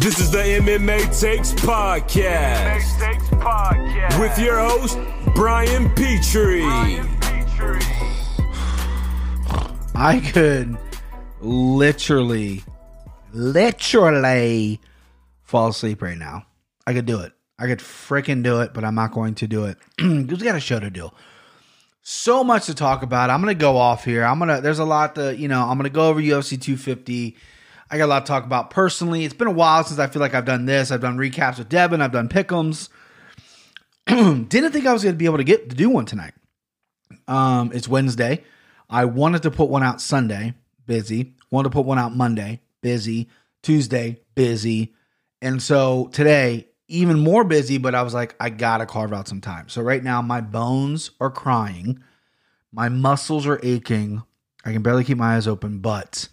This is the MMA Takes Podcast. Takes Podcast. With your host, Brian Petrie. I could literally, literally fall asleep right now. I could do it. I could freaking do it, but I'm not going to do it because we got a show to do. So much to talk about. I'm gonna go off here. I'm gonna. There's a lot to you know. I'm gonna go over UFC 250. I got a lot to talk about personally. It's been a while since I feel like I've done this. I've done recaps with Devin. I've done pickums. Didn't think I was gonna be able to get to do one tonight. Um, it's Wednesday. I wanted to put one out Sunday, busy. Wanted to put one out Monday, busy. Tuesday, busy. And so today, even more busy, but I was like, I gotta carve out some time. So right now, my bones are crying, my muscles are aching. I can barely keep my eyes open, but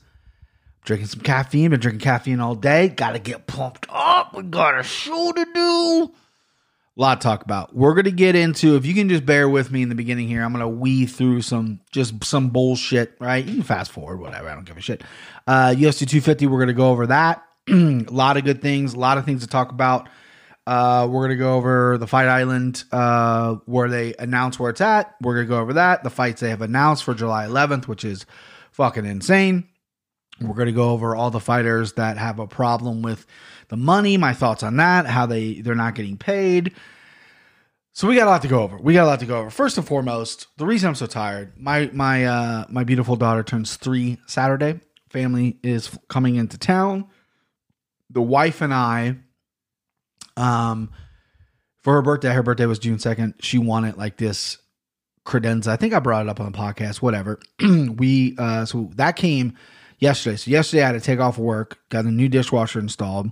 drinking some caffeine. Been drinking caffeine all day. Gotta get pumped up. We got a show to do. A lot to talk about. We're gonna get into. If you can just bear with me in the beginning here, I'm gonna weave through some just some bullshit. Right? You can fast forward, whatever. I don't give a shit. Uh, UFC 250. We're gonna go over that. a lot of good things. A lot of things to talk about. Uh, we're gonna go over the Fight Island uh, where they announce where it's at. We're gonna go over that. The fights they have announced for July 11th, which is fucking insane. We're gonna go over all the fighters that have a problem with the money. My thoughts on that. How they they're not getting paid. So we got a lot to go over. We got a lot to go over. First and foremost, the reason I'm so tired, my my uh my beautiful daughter turns 3 Saturday. Family is coming into town. The wife and I um for her birthday, her birthday was June 2nd. She wanted like this credenza. I think I brought it up on the podcast, whatever. we uh so that came yesterday. So yesterday I had to take off work, got a new dishwasher installed.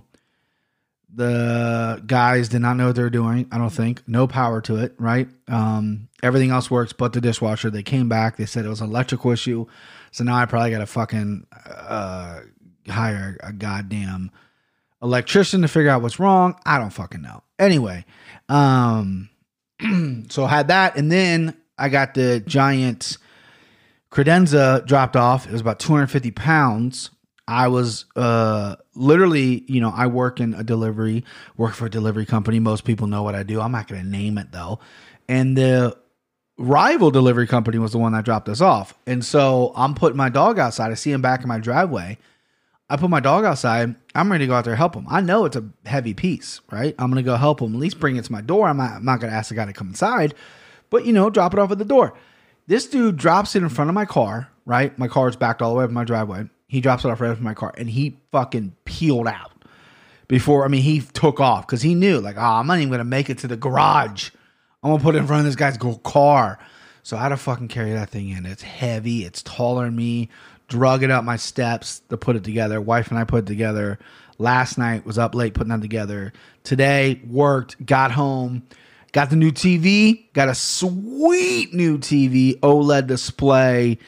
The guys did not know what they were doing. I don't think. No power to it, right? Um, everything else works but the dishwasher. They came back. They said it was an electrical issue. So now I probably got to fucking uh, hire a goddamn electrician to figure out what's wrong. I don't fucking know. Anyway, um, so I had that, and then I got the giant credenza dropped off. It was about 250 pounds. I was uh literally, you know, I work in a delivery, work for a delivery company. Most people know what I do. I'm not going to name it though. And the rival delivery company was the one that dropped us off. And so I'm putting my dog outside. I see him back in my driveway. I put my dog outside. I'm ready to go out there and help him. I know it's a heavy piece, right? I'm going to go help him, at least bring it to my door. I'm not, I'm not going to ask the guy to come inside, but you know, drop it off at the door. This dude drops it in front of my car, right? My car is backed all the way up my driveway. He drops it off right in my car and he fucking peeled out before, I mean, he took off because he knew, like, oh, I'm not even going to make it to the garage. I'm going to put it in front of this guy's car. So I had to fucking carry that thing in. It's heavy, it's taller than me. Drug it up my steps to put it together. Wife and I put it together. Last night was up late putting that together. Today worked, got home, got the new TV, got a sweet new TV, OLED display.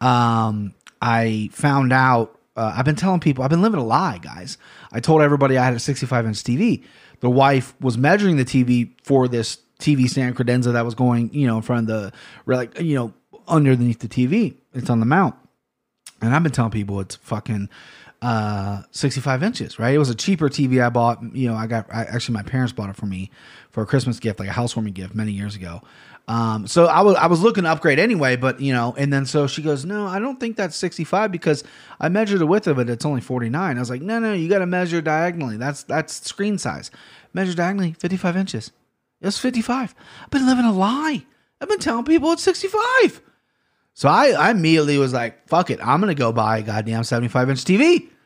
Um, I found out. Uh, I've been telling people. I've been living a lie, guys. I told everybody I had a 65 inch TV. The wife was measuring the TV for this TV stand credenza that was going, you know, in front of the like, you know, underneath the TV. It's on the mount, and I've been telling people it's fucking uh 65 inches right? It was a cheaper tv i bought you know i got I, actually my parents bought it for me for a christmas gift like a housewarming gift many years ago. Um so i was i was looking to upgrade anyway but you know and then so she goes no i don't think that's 65 because i measured the width of it it's only 49 i was like no no you got to measure diagonally. That's that's screen size. Measure diagonally 55 inches. It's 55 i've been living a lie. I've been telling people it's 65 so I, I immediately was like, fuck it. I'm going to go buy a goddamn 75 inch TV.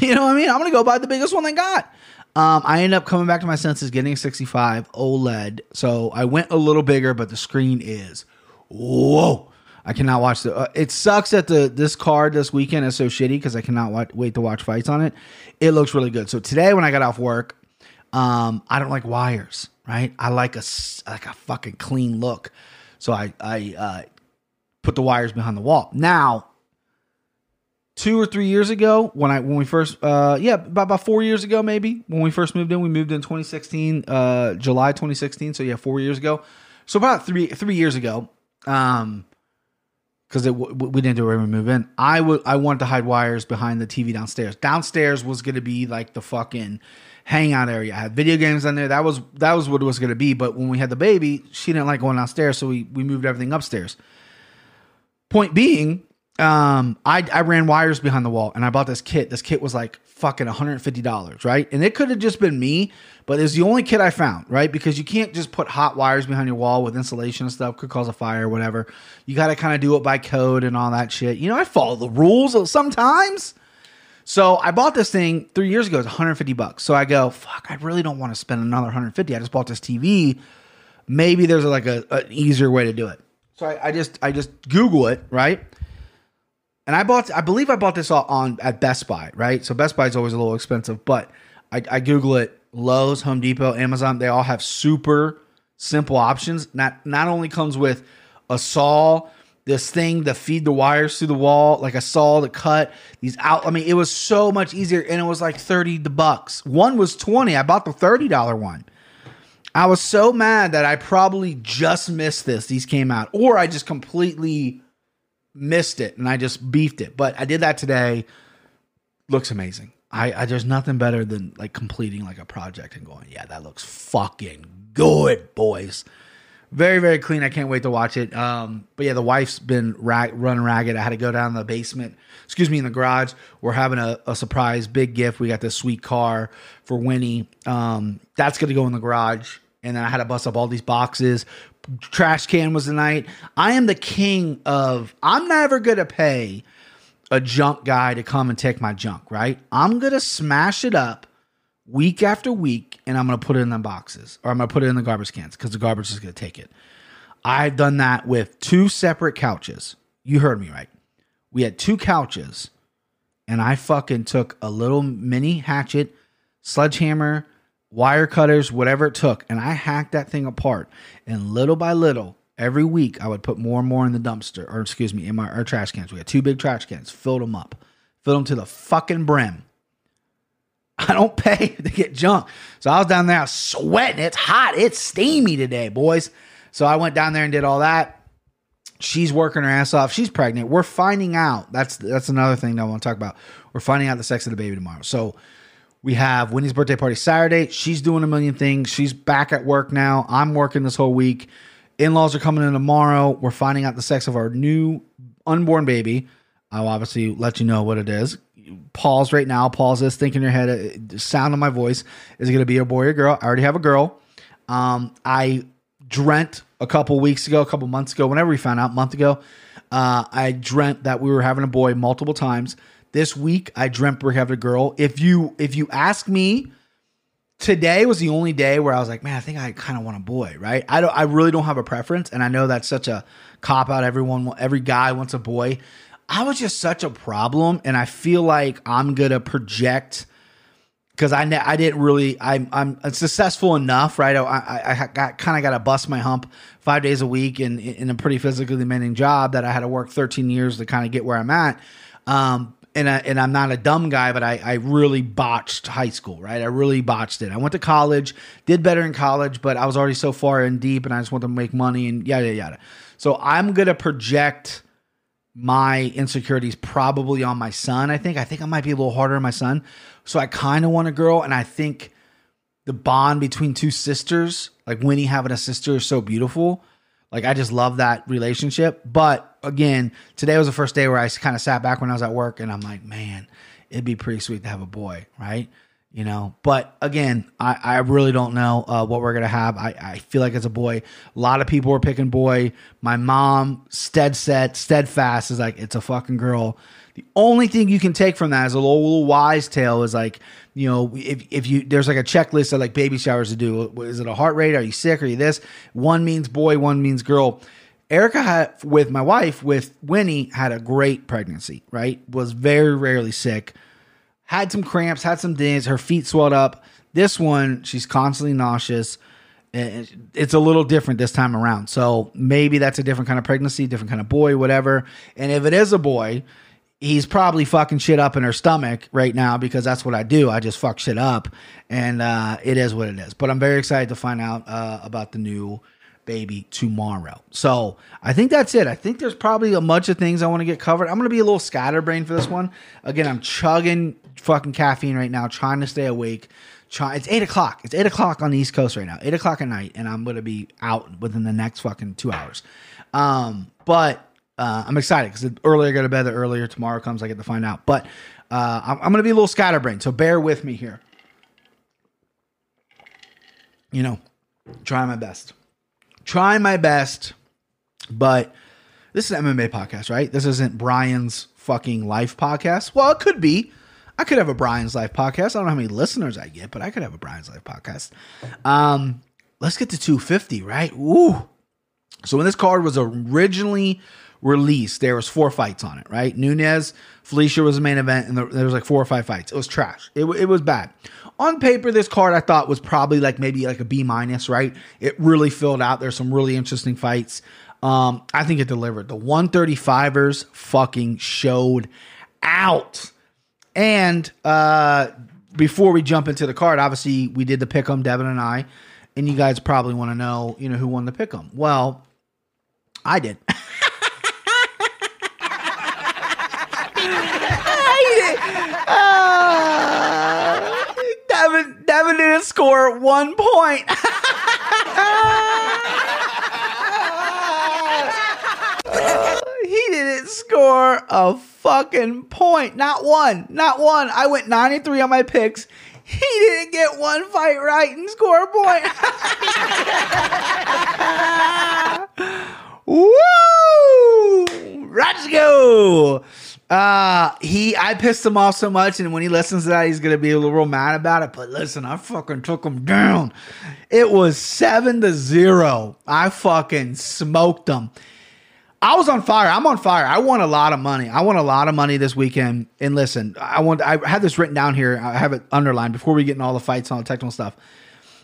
You know what I mean? I'm going to go buy the biggest one they got. Um, I ended up coming back to my senses getting a 65 OLED. So I went a little bigger, but the screen is whoa. I cannot watch the. Uh, it sucks that the this card this weekend is so shitty because I cannot watch, wait to watch fights on it. It looks really good. So today when I got off work, um, I don't like wires, right? I like a like a fucking clean look. So I I uh, put the wires behind the wall. Now, two or three years ago, when I when we first uh yeah, about, about four years ago maybe, when we first moved in, we moved in 2016, uh July 2016. So yeah, four years ago. So about three three years ago, um because we didn't do we move in. I would I wanted to hide wires behind the TV downstairs. Downstairs was to be like the fucking hangout area. I had video games in there. That was that was what it was to be. But when we had the baby, she didn't like going downstairs, so we we moved everything upstairs. Point being, um, I I ran wires behind the wall, and I bought this kit. This kit was like fucking one hundred fifty dollars, right? And it could have just been me, but it's the only kit I found, right? Because you can't just put hot wires behind your wall with insulation and stuff. Could cause a fire or whatever. You got to kind of do it by code and all that shit. You know, I follow the rules sometimes. So I bought this thing three years ago. It's 150 bucks. So I go, fuck, I really don't want to spend another 150. I just bought this TV. Maybe there's like a, an easier way to do it. So I, I just I just Google it, right? And I bought I believe I bought this on at Best Buy, right? So Best Buy is always a little expensive, but I, I Google it. Lowe's, Home Depot, Amazon, they all have super simple options. Not not only comes with a saw, this thing to feed the wires through the wall, like a saw to cut these out. I mean, it was so much easier, and it was like thirty bucks. One was twenty. I bought the thirty dollar one. I was so mad that I probably just missed this. These came out, or I just completely missed it and I just beefed it. But I did that today. Looks amazing. I, I there's nothing better than like completing like a project and going, yeah, that looks fucking good, boys very very clean. I can't wait to watch it. Um, but yeah, the wife's been rag- running ragged. I had to go down the basement. Excuse me, in the garage. We're having a, a surprise big gift. We got this sweet car for Winnie. Um, that's gonna go in the garage. And then I had to bust up all these boxes. Trash can was the night. I am the king of. I'm never gonna pay a junk guy to come and take my junk. Right? I'm gonna smash it up week after week and I'm going to put it in the boxes or I'm going to put it in the garbage cans because the garbage is going to take it. I've done that with two separate couches. You heard me right. We had two couches and I fucking took a little mini hatchet, sledgehammer, wire cutters, whatever it took, and I hacked that thing apart. And little by little, every week, I would put more and more in the dumpster, or excuse me, in my our trash cans. We had two big trash cans, filled them up, filled them to the fucking brim. I don't pay to get junk. So I was down there sweating. It's hot. It's steamy today, boys. So I went down there and did all that. She's working her ass off. She's pregnant. We're finding out. That's that's another thing that I want to talk about. We're finding out the sex of the baby tomorrow. So we have Winnie's birthday party Saturday. She's doing a million things. She's back at work now. I'm working this whole week. In-laws are coming in tomorrow. We're finding out the sex of our new unborn baby. I'll obviously let you know what it is pause right now. Pause this. Think in your head. Uh, sound of my voice. Is it going to be a boy or a girl? I already have a girl. Um, I dreamt a couple weeks ago, a couple months ago, whenever we found out, a month ago, uh, I dreamt that we were having a boy multiple times. This week, I dreamt we are having a girl. If you if you ask me, today was the only day where I was like, man, I think I kind of want a boy, right? I don't, I really don't have a preference, and I know that's such a cop out. Everyone, every guy wants a boy. I was just such a problem, and I feel like I'm gonna project because I I didn't really I'm I'm successful enough, right? I I, got kind of got to bust my hump five days a week in in a pretty physically demanding job that I had to work 13 years to kind of get where I'm at. Um, and I, and I'm not a dumb guy, but I, I really botched high school, right? I really botched it. I went to college, did better in college, but I was already so far in deep, and I just wanted to make money and yada yada. So I'm gonna project my insecurities probably on my son. I think I think I might be a little harder on my son. So I kind of want a girl, and I think the bond between two sisters, like Winnie having a sister, is so beautiful. Like I just love that relationship. But again, today was the first day where I kind of sat back when I was at work, and I'm like, man, it'd be pretty sweet to have a boy, right? You know? But again i, I really don't know uh, what we're gonna have. I, I feel like it's a boy a lot of people are picking boy. My mom stead set steadfast is like it's a fucking girl. The only thing you can take from that is a little, little wise tale is like you know if, if you there's like a checklist of like baby showers to do. Is it a heart rate? Are you sick? Are you this? One means boy one means girl. Erica had with my wife with Winnie had a great pregnancy right? Was very rarely sick had some cramps, had some dings, her feet swelled up. This one, she's constantly nauseous. It's a little different this time around. So maybe that's a different kind of pregnancy, different kind of boy, whatever. And if it is a boy, he's probably fucking shit up in her stomach right now because that's what I do. I just fuck shit up, and uh, it is what it is. But I'm very excited to find out uh, about the new baby tomorrow. So I think that's it. I think there's probably a bunch of things I want to get covered. I'm gonna be a little scatterbrained for this one. Again, I'm chugging fucking caffeine right now, trying to stay awake. Try, it's eight o'clock. It's eight o'clock on the East Coast right now. Eight o'clock at night, and I'm gonna be out within the next fucking two hours. Um, but uh, I'm excited because the earlier I go to bed, the earlier tomorrow comes. I get to find out. But uh, I'm, I'm gonna be a little scatterbrained, so bear with me here. You know, try my best try my best, but this is an MMA podcast, right? This isn't Brian's fucking life podcast. Well, it could be. I could have a Brian's life podcast. I don't know how many listeners I get, but I could have a Brian's life podcast. Um, let's get to 250, right? Ooh. So when this card was originally released, there was four fights on it, right? Nunes, Felicia was the main event, and there was like four or five fights. It was trash. It, it was bad on paper, this card I thought was probably like maybe like a B minus, right? It really filled out. There's some really interesting fights. Um, I think it delivered. The 135ers fucking showed out. And uh, before we jump into the card, obviously we did the pick 'em, Devin and I, and you guys probably want to know, you know, who won the pick 'em. Well, I did. Devin, Didn't score one point. Uh, he didn't score a fucking point. Not one. Not one. I went 93 on my picks. He didn't get one fight right and score a point. Woo! Let's go. Uh he I pissed him off so much, and when he listens to that, he's gonna be a little mad about it. But listen, I fucking took him down. It was seven to zero. I fucking smoked him. I was on fire. I'm on fire. I won a lot of money. I won a lot of money this weekend. And listen, I want I had this written down here. I have it underlined before we get in all the fights and all the technical stuff.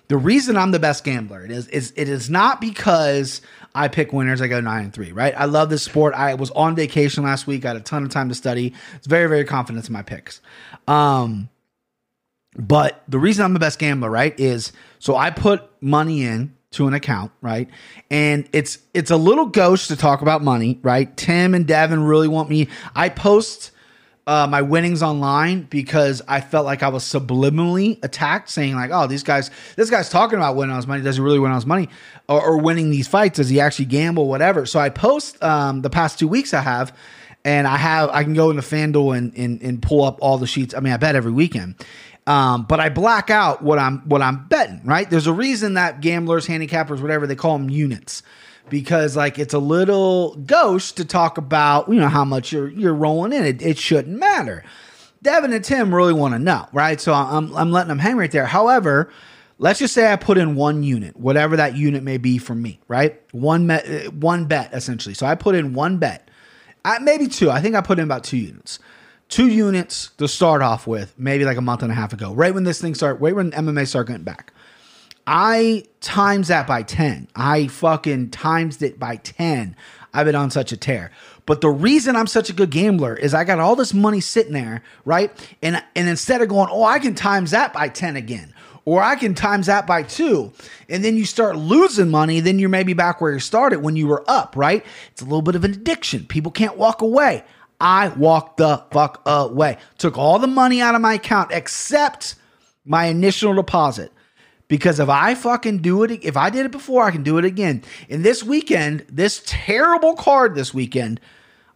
The reason I'm the best gambler it is is it is not because I pick winners. I go nine and three, right? I love this sport. I was on vacation last week. I had a ton of time to study. It's very, very confident in my picks. Um, but the reason I'm the best gambler, right, is so I put money in to an account, right? And it's it's a little gauche to talk about money, right? Tim and Devin really want me. I post uh, my winnings online because I felt like I was subliminally attacked, saying like, "Oh, these guys, this guy's talking about winning on his money. Does he really win on his money, or, or winning these fights? Does he actually gamble? Whatever." So I post um, the past two weeks I have, and I have I can go into FanDuel and, and and pull up all the sheets. I mean, I bet every weekend. Um, but I black out what I'm what I'm betting. Right? There's a reason that gamblers, handicappers, whatever they call them, units because like it's a little gauche to talk about you know how much you're you're rolling in. It it shouldn't matter. Devin and tim really want to know right? So i'm i'm letting them hang right there. However let's just say i put in one unit whatever that unit may be for me right? One met, uh, one bet essentially. So i put in one bet. I, maybe two. I think i put in about two units. Two units to start off with maybe like a month and a half ago. Right when this thing started right when mma started getting back I times that by 10. I fucking times it by 10. I've been on such a tear. But the reason I'm such a good gambler is I got all this money sitting there, right? And and instead of going, "Oh, I can times that by 10 again." Or I can times that by two. And then you start losing money, then you're maybe back where you started when you were up, right? It's a little bit of an addiction. People can't walk away. I walked the fuck away. Took all the money out of my account except my initial deposit. Because if I fucking do it, if I did it before, I can do it again. And this weekend, this terrible card this weekend,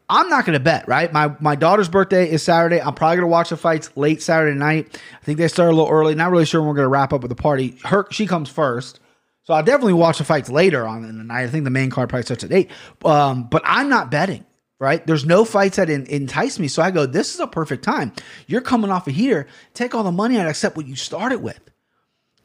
I'm not going to bet, right? My my daughter's birthday is Saturday. I'm probably going to watch the fights late Saturday night. I think they start a little early. Not really sure when we're going to wrap up with the party. Her she comes first. So I'll definitely watch the fights later on in the night. I think the main card probably starts at 8. Um, but I'm not betting, right? There's no fights that in, entice me. So I go, this is a perfect time. You're coming off of here. Take all the money out except what you started with.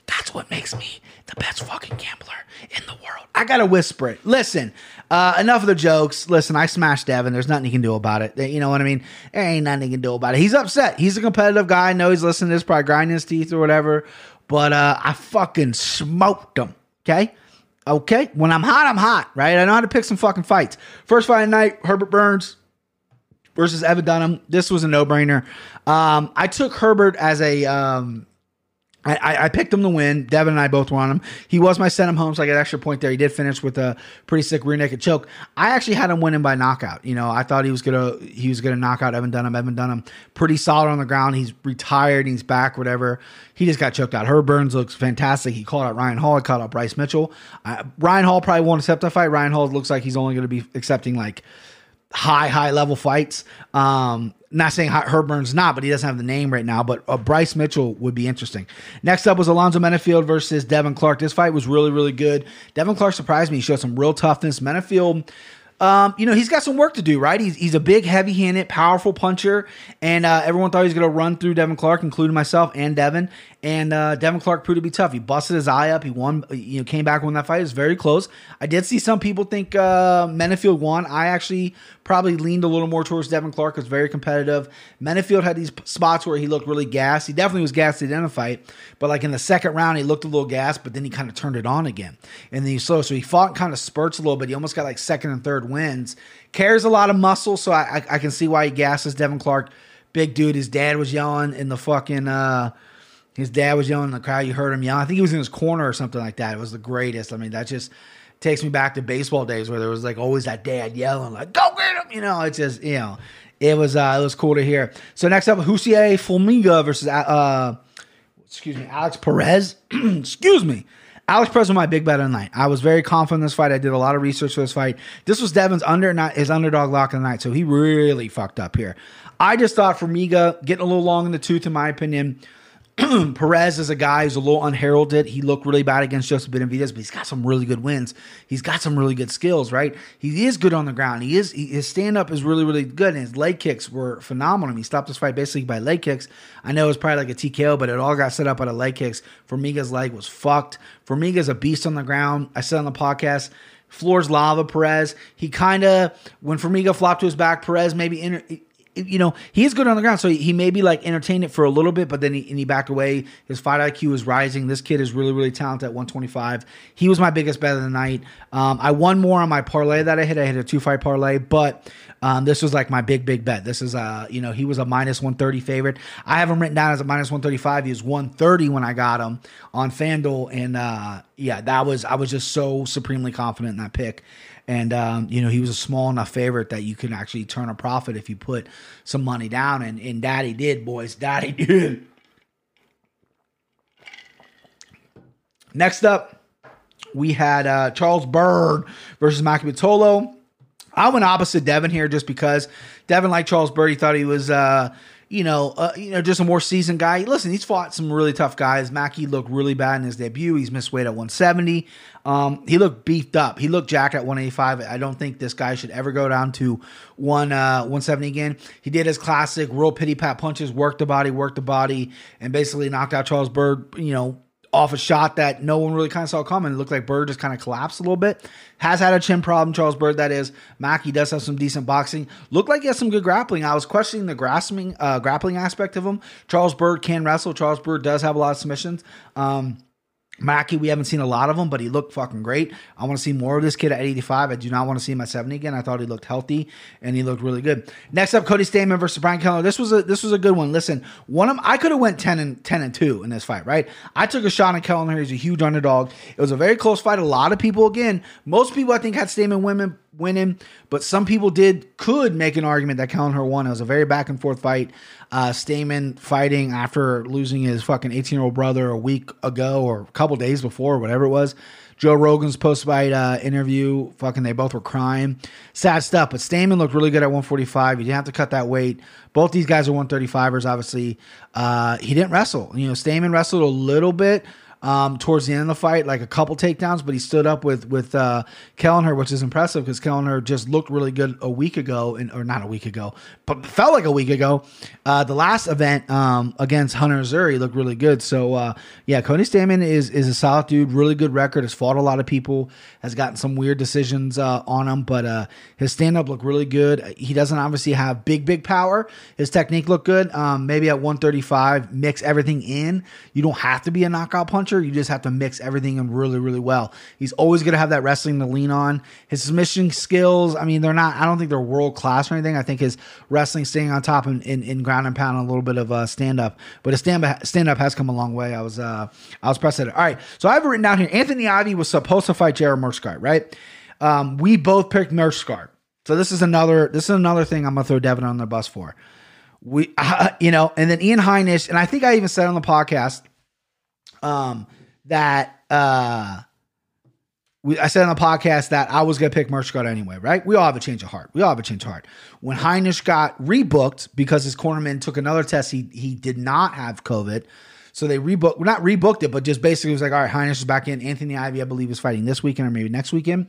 That's what makes me the best fucking gambler in the world. I gotta whisper it. Listen, uh, enough of the jokes. Listen, I smashed Devin. There's nothing he can do about it. You know what I mean? There ain't nothing he can do about it. He's upset. He's a competitive guy. I know he's listening to this, probably grinding his teeth or whatever. But uh, I fucking smoked him. Okay. Okay. When I'm hot, I'm hot, right? I know how to pick some fucking fights. First fight of night, Herbert Burns versus Evan Dunham. This was a no brainer. Um, I took Herbert as a um, I, I, picked him to win. Devin and I both on him. He was my sent him home, so I got an extra point there. He did finish with a pretty sick rear naked choke. I actually had him winning by knockout. You know, I thought he was gonna he was gonna knock out Evan Dunham. Evan Dunham pretty solid on the ground. He's retired. He's back. Whatever. He just got choked out. Herb Burns looks fantastic. He called out Ryan Hall. He called out Bryce Mitchell. Uh, Ryan Hall probably won't accept that fight. Ryan Hall looks like he's only to be accepting like high, high level fights. Um, not saying Herb Burns not, but he doesn't have the name right now. But uh, Bryce Mitchell would be interesting. Next up was Alonzo Menifield versus Devin Clark. This fight was really, really good. Devin Clark surprised me. He showed some real toughness. Menifield um, you know, he's got some work to do, right? He's, he's a big, heavy handed, powerful puncher. And uh, everyone thought he was going to run through Devin Clark, including myself and Devin. And uh, Devin Clark proved to be tough. He busted his eye up. He won, you know, came back when that fight. It was very close. I did see some people think uh, Menifield won. I actually probably leaned a little more towards Devin Clark. It was very competitive. Menifield had these spots where he looked really gassed. He definitely was gassed in the fight. But like in the second round, he looked a little gassed, but then he kind of turned it on again. And then he slow. So he fought kind of spurts a little bit. He almost got like second and third wins. Carries a lot of muscle, so I, I, I can see why he gasses Devin Clark. Big dude. His dad was yelling in the fucking. Uh, his dad was yelling in the crowd. You heard him yell. I think he was in his corner or something like that. It was the greatest. I mean, that just takes me back to baseball days where there was like always that dad yelling like "Go get him!" You know, it's just you know, it was uh, it was cool to hear. So next up, Jussier Formiga versus uh, excuse me, Alex Perez. excuse me. Alex Perez was my big bet of the night. I was very confident in this fight. I did a lot of research for this fight. This was Devin's under not his underdog lock of the night, so he really fucked up here. I just thought Formiga getting a little long in the tooth, in my opinion. Perez is a guy who's a little unheralded. He looked really bad against Joseph Benavidez, but he's got some really good wins. He's got some really good skills, right? He is good on the ground. He is he, his stand up is really really good, and his leg kicks were phenomenal. He stopped this fight basically by leg kicks. I know it was probably like a TKO, but it all got set up by the leg kicks. Formiga's leg was fucked. Formiga's a beast on the ground. I said on the podcast. Floors lava Perez. He kind of when Formiga flopped to his back, Perez maybe inter, you know, he is good on the ground, so he, he maybe like entertained it for a little bit, but then he, and he backed away. His fight IQ is rising. This kid is really, really talented at 125. He was my biggest bet of the night. Um, I won more on my parlay that I hit. I hit a two fight parlay, but um, this was like my big, big bet. This is, uh, you know, he was a minus 130 favorite. I have him written down as a minus 135. He was 130 when I got him on FanDuel. And uh, yeah, that was, I was just so supremely confident in that pick. And um, you know, he was a small enough favorite that you can actually turn a profit if you put some money down. And and Daddy did, boys. Daddy did. Next up, we had uh, Charles Byrd versus Makhachev I went opposite Devin here just because Devin liked Charles Byrd. He thought he was uh, you know, uh, you know, just a more seasoned guy. Listen, he's fought some really tough guys. Mackey looked really bad in his debut. He's missed weight at 170. Um, he looked beefed up. He looked jacked at 185. I don't think this guy should ever go down to one uh, 170 again. He did his classic real pity pat punches, worked the body, worked the body, and basically knocked out Charles Byrd. You know, off a shot that no one really kind of saw coming. It looked like Byrd just kind of collapsed a little bit. Has had a chin problem, Charles Byrd, that is. Mackey does have some decent boxing. Looked like he has some good grappling. I was questioning the grasping, uh, grappling aspect of him. Charles Byrd can wrestle. Charles Byrd does have a lot of submissions. Um, Mackey, we haven't seen a lot of him, but he looked fucking great. I want to see more of this kid at 85. I do not want to see him at 70 again. I thought he looked healthy and he looked really good. Next up, Cody Stamann versus Brian Kelleher. This was a this was a good one. Listen, one of I could have went 10 and 10 and 2 in this fight, right? I took a shot at Kelleher. He's a huge underdog. It was a very close fight. A lot of people, again, most people I think had Stamann women winning, but some people did could make an argument that Kelleher won. It was a very back and forth fight. Uh, Stamann fighting after losing his fucking 18 year old brother a week ago or a couple days before, whatever it was. Joe Rogan's post fight uh, interview, fucking, they both were crying. Sad stuff, but Stamann looked really good at 145. You didn't have to cut that weight. Both these guys are 135ers, obviously. Uh, he didn't wrestle. You know, Stamann wrestled a little bit um, towards the end of the fight, like a couple takedowns, but he stood up with with uh, Kelleher, which is impressive because Kelleher just looked really good a week ago, and or not a week ago, but felt like a week ago. Uh, the last event um, against Hunter Azure looked really good. So uh, yeah, Cody Stamann is is a solid dude, really good record. Has fought a lot of people, has gotten some weird decisions uh, on him, but uh, his stand up looked really good. He doesn't obviously have big big power. His technique looked good. Um, maybe at 135, mix everything in. You don't have to be a knockout puncher You just have to mix everything in really, really well. He's always going to have that wrestling to lean on. His submission skills, I mean, they're not, I don't think they're world class or anything. I think his wrestling staying on top in, in, ground and pound, a little bit of uh, stand up, but his stand up, has come a long way. I was, uh, I was pressed at it. All right. So I have it written down here. Anthony Ivy was supposed to fight Gerald Meerschaert, right? Um, we both picked Meerschaert. So this is another, this is another thing I'm to throw Devin on the bus for we uh, you know and then ian heinisch and i think i even said on the podcast um that uh we, I said on the podcast that I was going to pick Meerschaert anyway, right? We all have a change of heart. We all have a change of heart. When Heinisch got rebooked because his cornerman took another test, he he did not have COVID. So they rebooked, not rebooked it, but just basically was like, all right, Heinisch is back in. Anthony Ivy, I believe, is fighting this weekend or maybe next weekend.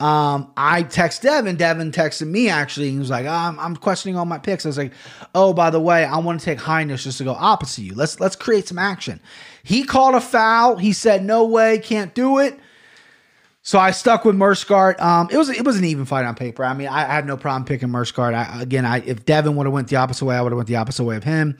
Um, I text Devin. Devin texted me actually. He was like, oh, I'm, I'm, questioning all my picks. I was like, oh, by the way, I want to take Heinisch just to go opposite you. Let's let's create some action. He called a foul. He said, no way, can't do it. So I stuck with Meerschaert. Um, it was it was an even fight on paper. I mean, I, I had no problem picking Meerschaert. I, again, I if Devin would have went the opposite way, I would have went the opposite way of him.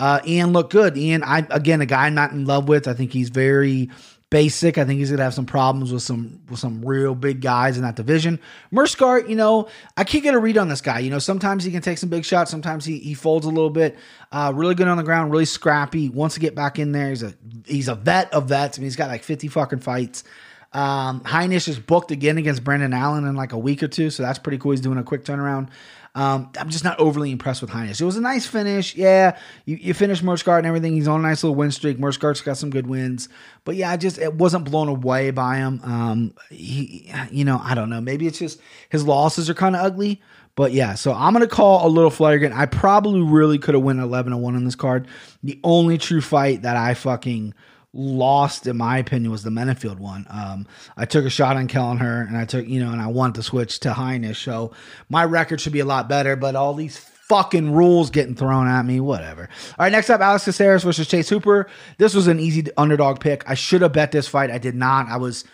Uh, Ian looked good. Ian, I again a guy I'm not in love with. I think he's very basic. I think he's gonna have some problems with some with some real big guys in that division. Meerschaert, you know, I can't get a read on this guy. You know, sometimes he can take some big shots, sometimes he he folds a little bit. Uh, really good on the ground, really scrappy. Wants to get back in there. He's a he's a vet of vets. I mean, he's got like 50 fucking fights. Um, Heinisch is booked again against Brendan Allen in like a week or two, so that's pretty cool. He's doing a quick turnaround. Um, I'm just not overly impressed with Heinisch. It was a nice finish. Yeah, you, you finish Meerschaert and everything. He's on a nice little win streak. Meerschaert's got some good wins. But yeah, I just it wasn't blown away by him. Um, he, you know, I don't know. Maybe it's just his losses are kind of ugly. But yeah, so I'm gonna call a little flagrant. I probably really could have won 11 to one on this card. The only true fight that I fucking lost, in my opinion, was the Menifield one. Um, I took a shot on Kelleher, and I took, you know, and I want to switch to Heinisch. So my record should be a lot better, but all these fucking rules getting thrown at me, whatever. All right, next up, Alex Caceres versus Chase Hooper. This was an easy underdog pick. I should have bet this fight. I did not. I was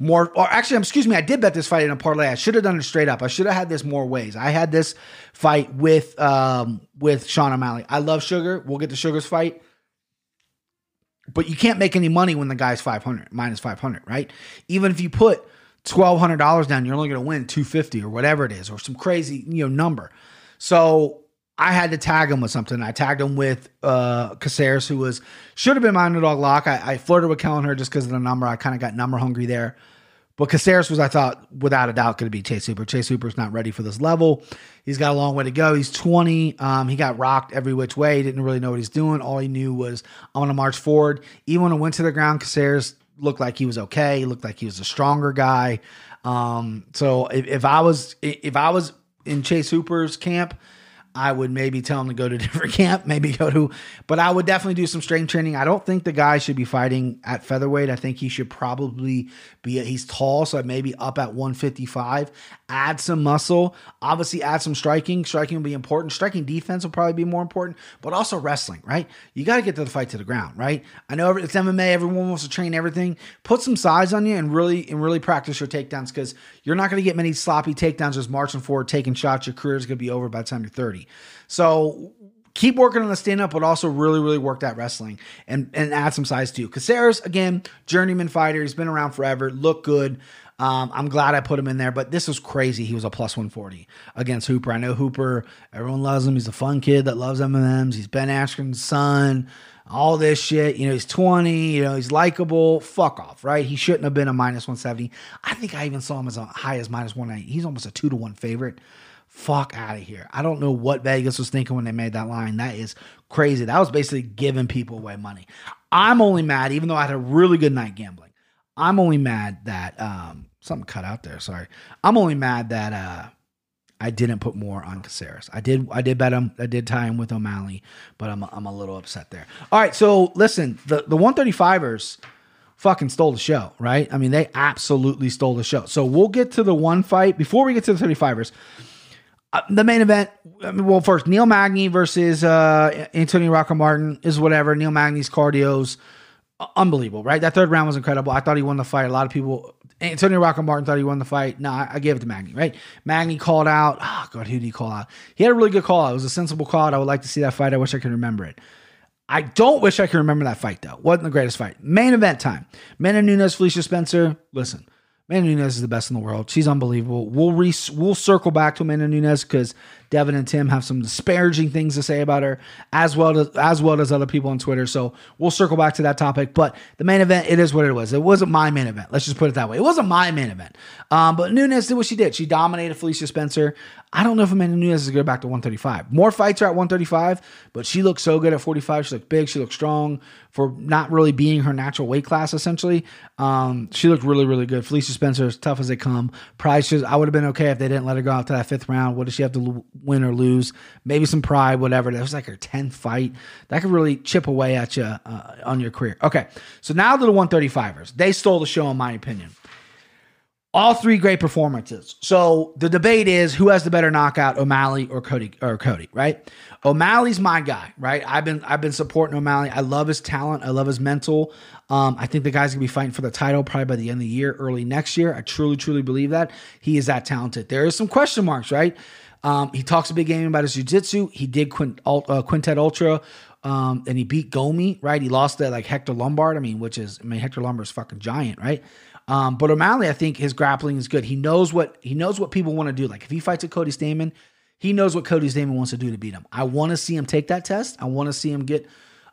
more, or actually, excuse me, I did bet this fight in a parlay. I should have done it straight up. I should have had this more ways. I had this fight with um with Sean O'Malley. I love Sugar. We'll get to Sugar's fight. But you can't make any money when the guy's 500, minus 500, right? Even if you put $1,200 down, you're only going to win 250 or whatever it is, or some crazy, you know, number. So I had to tag him with something. I tagged him with uh Caceres, who was should have been my underdog lock. I, I flirted with Kellen Kelleher just because of the number. I kind of got number hungry there. But Caceres was, I thought, without a doubt, going to be Chase Hooper. Chase Hooper's not ready for this level. He's got a long way to go. He's 20. Um, he got rocked every which way. He didn't really know what he's doing. All he knew was, I want to march forward. Even when it went to the ground, Caceres looked like he was okay. He looked like he was a stronger guy. Um, so if, if I was if I was in Chase Hooper's camp, I would maybe tell him to go to different camp, maybe go to, but I would definitely do some strength training. I don't think the guy should be fighting at featherweight. I think he should probably be, he's tall, so maybe up at 155, add some muscle, obviously add some striking. Striking will be important. Striking defense will probably be more important, but also wrestling, right? You got to get to the fight to the ground, right? I know it's MMA, everyone wants to train everything. Put some size on you and really, and really practice your takedowns because you're not going to get many sloppy takedowns just marching forward, taking shots. Your career is going to be over by the time you're 30. So keep working on the stand up, but also really, really work that wrestling and, and add some size too. Caceres, again, journeyman fighter. He's been around forever, look good. Um, I'm glad I put him in there, but this was crazy. He was a plus 140 against Hooper. I know Hooper, everyone loves him. He's a fun kid that loves M&Ms. He's Ben Askren's son, all this shit. You know, he's 20, you know, he's likable. Fuck off, right? He shouldn't have been a minus 170. I think I even saw him as a high as minus 190. He's almost a two to one favorite fuck out of here. I don't know what Vegas was thinking when they made that line. That is crazy. That was basically giving people away money. I'm only mad, even though I had a really good night gambling. I'm only mad that um something cut out there. Sorry. I'm only mad that uh I didn't put more on Caceres. I did I did bet him. I did tie him with O'Malley, but I'm I'm a little upset there. All right, so listen, the the 135ers fucking stole the show, right? I mean, they absolutely stole the show. So we'll get to the one fight before we get to the 35ers. Uh, the main event, well, first Neil Magny versus uh, Antonio Rocco Martin is whatever. Neil Magny's cardio's unbelievable, right? That third round was incredible. I thought he won the fight. A lot of people, Antonio Rocco Martin thought he won the fight. No, I, gave it to Magny, right? Magny called out. Oh, God, who did he call out? He had a really good call out. It was a sensible call out. I would like to see that fight. I wish I could remember it. I don't wish I could remember that fight though. Wasn't the greatest fight. Main event time. Amanda Nunes, Felicia Spencer. Listen, Amanda Nunes is the best in the world. She's unbelievable. We'll re- we'll circle back to Amanda Nunes because Devin and Tim have some disparaging things to say about her, as well as as well as other people on Twitter. So we'll circle back to that topic. But the main event, it is what it was. It wasn't my main event. Let's just put it that way. It wasn't my main event. Um, but Nunes did what she did. She dominated Felicia Spencer. I don't know if Amanda Nunes is going back to 135. More fights are at 135, but she looks so good at 45. She looked big. She looked strong for not really being her natural weight class, essentially. Um, she looked really, really good. Felicia Spencer, as tough as they come. Price, I would have been okay if they didn't let her go out to that fifth round. What does she have to win or lose? Maybe some pride, whatever. That was like her 10th fight. That could really chip away at you uh, on your career. Okay, so now to the 135ers. They stole the show, in my opinion all three great performances. So the debate is who has the better knockout, O'Malley or Cody or Cody, right? O'Malley's my guy, right? I've been I've been supporting O'Malley. I love his talent. I love his mental. Um, I think the guy's gonna be fighting for the title probably by the end of the year, early next year. I truly, truly believe that he is that talented. There is some question marks, right? Um, he talks a big game about his jiu-jitsu. He did quint, uh, Quintet Ultra. Um, and he beat Gomi, right? He lost that like Hector Lombard. I mean, which is I mean Hector Lombard is fucking giant, right? Um, but O'Malley, I think his grappling is good. He knows what he knows what people want to do. Like if he fights a Cody Stamann, he knows what Cody Stamann wants to do to beat him. I want to see him take that test. I want to see him get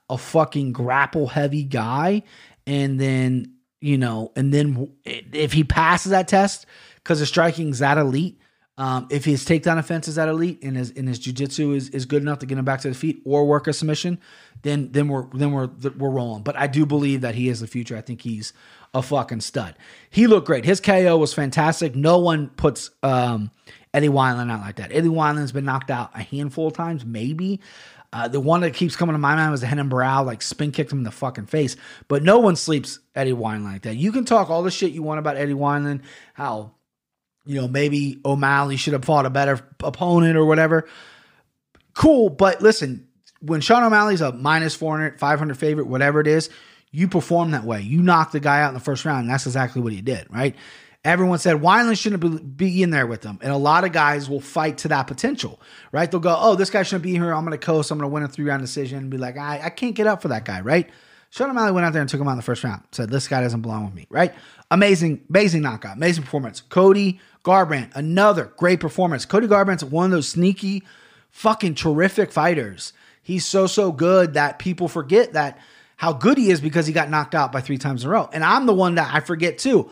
a fucking grapple heavy guy, and then you know, and then if he passes that test because striking is that elite. Um, if his takedown offense is that elite and his and his jujitsu is, is good enough to get him back to the feet or work a submission, then then we're then we're we're rolling. But I do believe that he is the future. I think he's a fucking stud. He looked great. His KO was fantastic. No one puts um, Eddie Wineland out like that. Eddie Wineland's been knocked out a handful of times, maybe. Uh, the one that keeps coming to my mind was the Renan Barão, like spin kicked him in the fucking face. But no one sleeps Eddie Wineland like that. You can talk all the shit you want about Eddie Wineland, how, you know, maybe O'Malley should have fought a better opponent or whatever. Cool, but listen, when Sean O'Malley's a minus 400, 500 favorite, whatever it is, you perform that way. You knock the guy out in the first round, and that's exactly what he did, right? Everyone said Wineland shouldn't be in there with them. And a lot of guys will fight to that potential, right? They'll go, oh, this guy shouldn't be here. I'm going to coast. I'm going to win a three round decision and be like, I, I can't get up for that guy, right? Sean O'Malley went out there and took him out in the first round. Said, this guy doesn't belong with me, right? Amazing, amazing knockout, amazing performance. Cody Garbrandt, another great performance. Cody Garbrandt's one of those sneaky, fucking terrific fighters. He's so, so good that people forget that – how good he is because he got knocked out by three times in a row. And I'm the one that I forget too.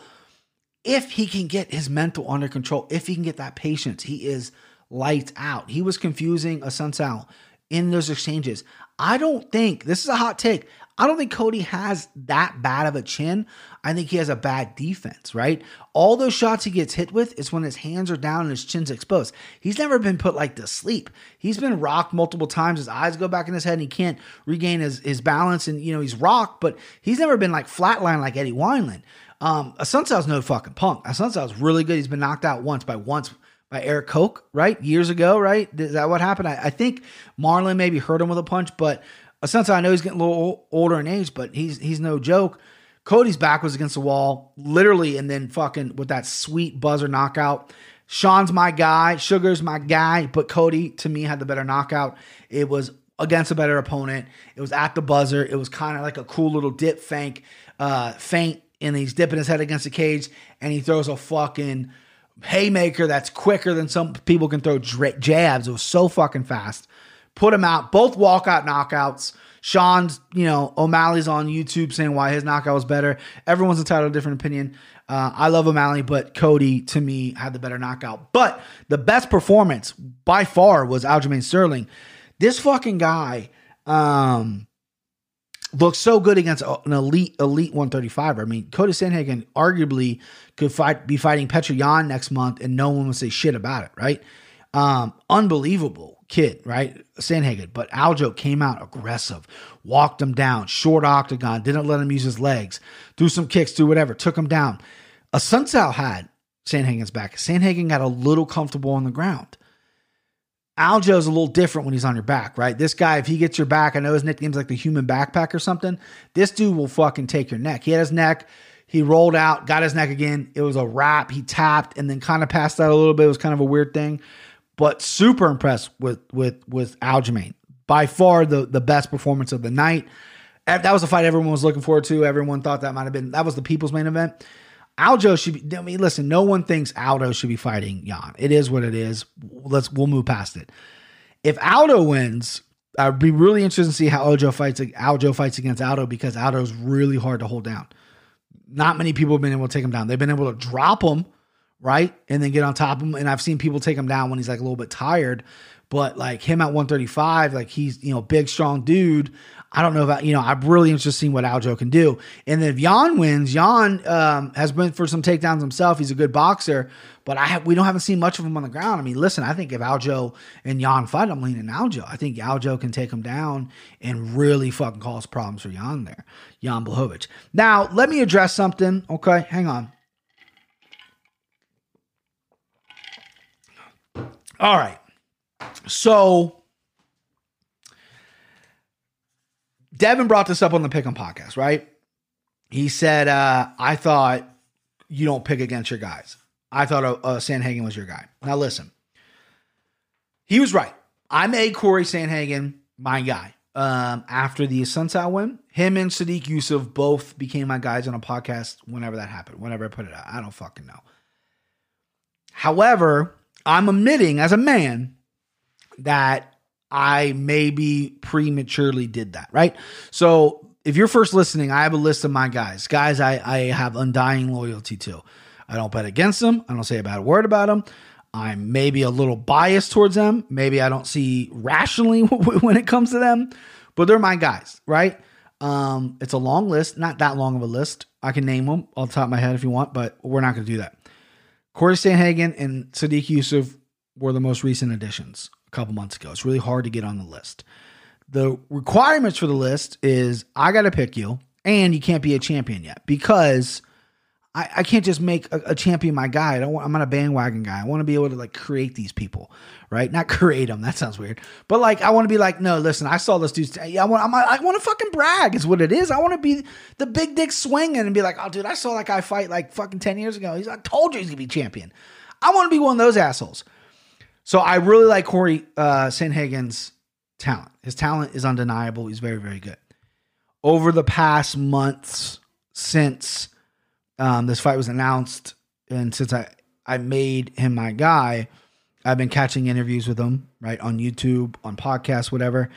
If he can get his mental under control, if he can get that patience, he is lights out. He was confusing Assunção in those exchanges. I don't think this is a hot take. I don't think Cody has that bad of a chin. I think he has a bad defense, right? All those shots he gets hit with is when his hands are down and his chin's exposed. He's never been put like to sleep. He's been rocked multiple times. His eyes go back in his head and he can't regain his, his balance. And, you know, he's rocked, but he's never been like flatline like Eddie Wineland. Um, Assunção's no fucking punk. A Assunção's really good. He's been knocked out once by once by Erik Koch, right? Years ago, right? Is that what happened? I, I think Marlon maybe hurt him with a punch, but Essentially, I know he's getting a little older in age, but he's he's no joke. Cody's back was against the wall, literally, and then fucking with that sweet buzzer knockout. Sean's my guy, Sugar's my guy, but Cody to me had the better knockout. It was against a better opponent. It was at the buzzer. It was kind of like a cool little dip feint, uh, feint, and he's dipping his head against the cage, and he throws a fucking haymaker that's quicker than some people can throw jabs. It was so fucking fast put him out. Both walkout knockouts. Sean's, you know, O'Malley's on YouTube saying why his knockout was better. Everyone's entitled to a different opinion. Uh, I love O'Malley, but Cody to me had the better knockout. But the best performance by far was Aljamain Sterling. This fucking guy um, looks so good against an elite elite 135. I mean, Cody Sandhagen arguably could fight be fighting Petr Yan next month, and no one would say shit about it, right? Um, unbelievable kid, right? Sandhagen. But Aljo came out aggressive, walked him down, short octagon, didn't let him use his legs, do some kicks, do whatever, took him down. A Assunção had Sandhagen's back. Sandhagen got a little comfortable on the ground. Aljo's a little different when he's on your back, right? This guy, if he gets your back, I know his nickname's like the human backpack or something. This dude will fucking take your neck. He had his neck. He rolled out, got his neck again. It was a wrap. He tapped and then kind of passed out a little bit. It was kind of a weird thing but super impressed with with with Aljamain. by far the the best performance of the night. That was a fight everyone was looking forward to. Everyone thought that might have been that was the people's main event. Aljo should be. I mean, listen, no one thinks Aldo should be fighting Yan. It is what it is. Let's we'll move past it. If Aldo wins, I'd be really interested to see how Aljo fights. Aljo fights against Aldo because Aldo's really hard to hold down. Not many people have been able to take him down. They've been able to drop him, right, and then get on top of him. And I've seen people take him down when he's like a little bit tired. But like him at 135, like he's you know big strong dude. I don't know about, you know, I'm really interested in seeing what Aljo can do. And then if Yan wins, Yan um, has been for some takedowns himself. He's a good boxer, but I have, we don't haven't seen much of him on the ground. I mean, listen, I think if Aljo and Yan fight, I'm leaning Aljo. I think Aljo can take him down and really fucking cause problems for Yan there, Jan Blachowicz. Now, let me address something. Okay, hang on. All right. So Devin brought this up on the Pick'em podcast, right? He said, uh, I thought you don't pick against your guys. I thought uh, uh, Sandhagen was your guy. Now, listen, he was right. I made Corey Sandhagen my guy. Um, after the Sunset win, him and Sadiq Yusuff both became my guys on a podcast whenever that happened, whenever I put it out. I don't fucking know. However, I'm admitting as a man that I maybe prematurely did that, right? So if you're first listening, I have a list of my guys, guys I, I have undying loyalty to. I don't bet against them. I don't say a bad word about them. I'm maybe a little biased towards them. Maybe I don't see rationally when it comes to them, but they're my guys, right? Um, it's a long list, not that long of a list. I can name them off the top of my head if you want, but we're not going to do that. Corey Sandhagen and Sadiq Yusuff were the most recent additions a couple months ago. It's really hard to get on the list. The requirements for the list is I got to pick you, and you can't be a champion yet because I, I can't just make a, a, champion my guy. I don't want, I'm not a bandwagon guy. I want to be able to like create these people, right? Not create them. That sounds weird. But like, I want to be like, no, listen, I saw this dude. Yeah, I want, I'm, I want to fucking brag. Is what it is. I want to be the big dick swinging and be like, oh, dude, I saw that guy fight like fucking ten years ago. He's, I told you he's gonna be champion. I want to be one of those assholes. So I really like Corey uh, Sandhagen's talent. His talent is undeniable. He's very, very good. Over the past months since um, this fight was announced, and since I I made him my guy, I've been catching interviews with him right on YouTube, on podcasts, whatever,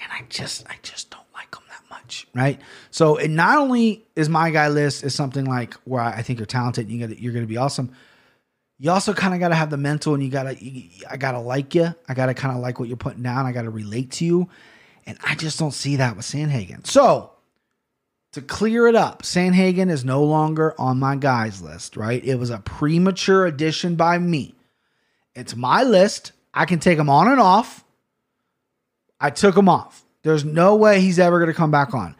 and I just I just don't like him that much, right? So it not only is my guy list is something like where I think you're talented, you you're going to be awesome you also kind of got to have the mental and you got to i got to like you i got to kind of like what you're putting down i got to relate to you and i just don't see that with sandhagen so to clear it up sandhagen is no longer on my guys list right it was a premature addition by me it's my list i can take him on and off i took him off there's no way he's ever going to come back on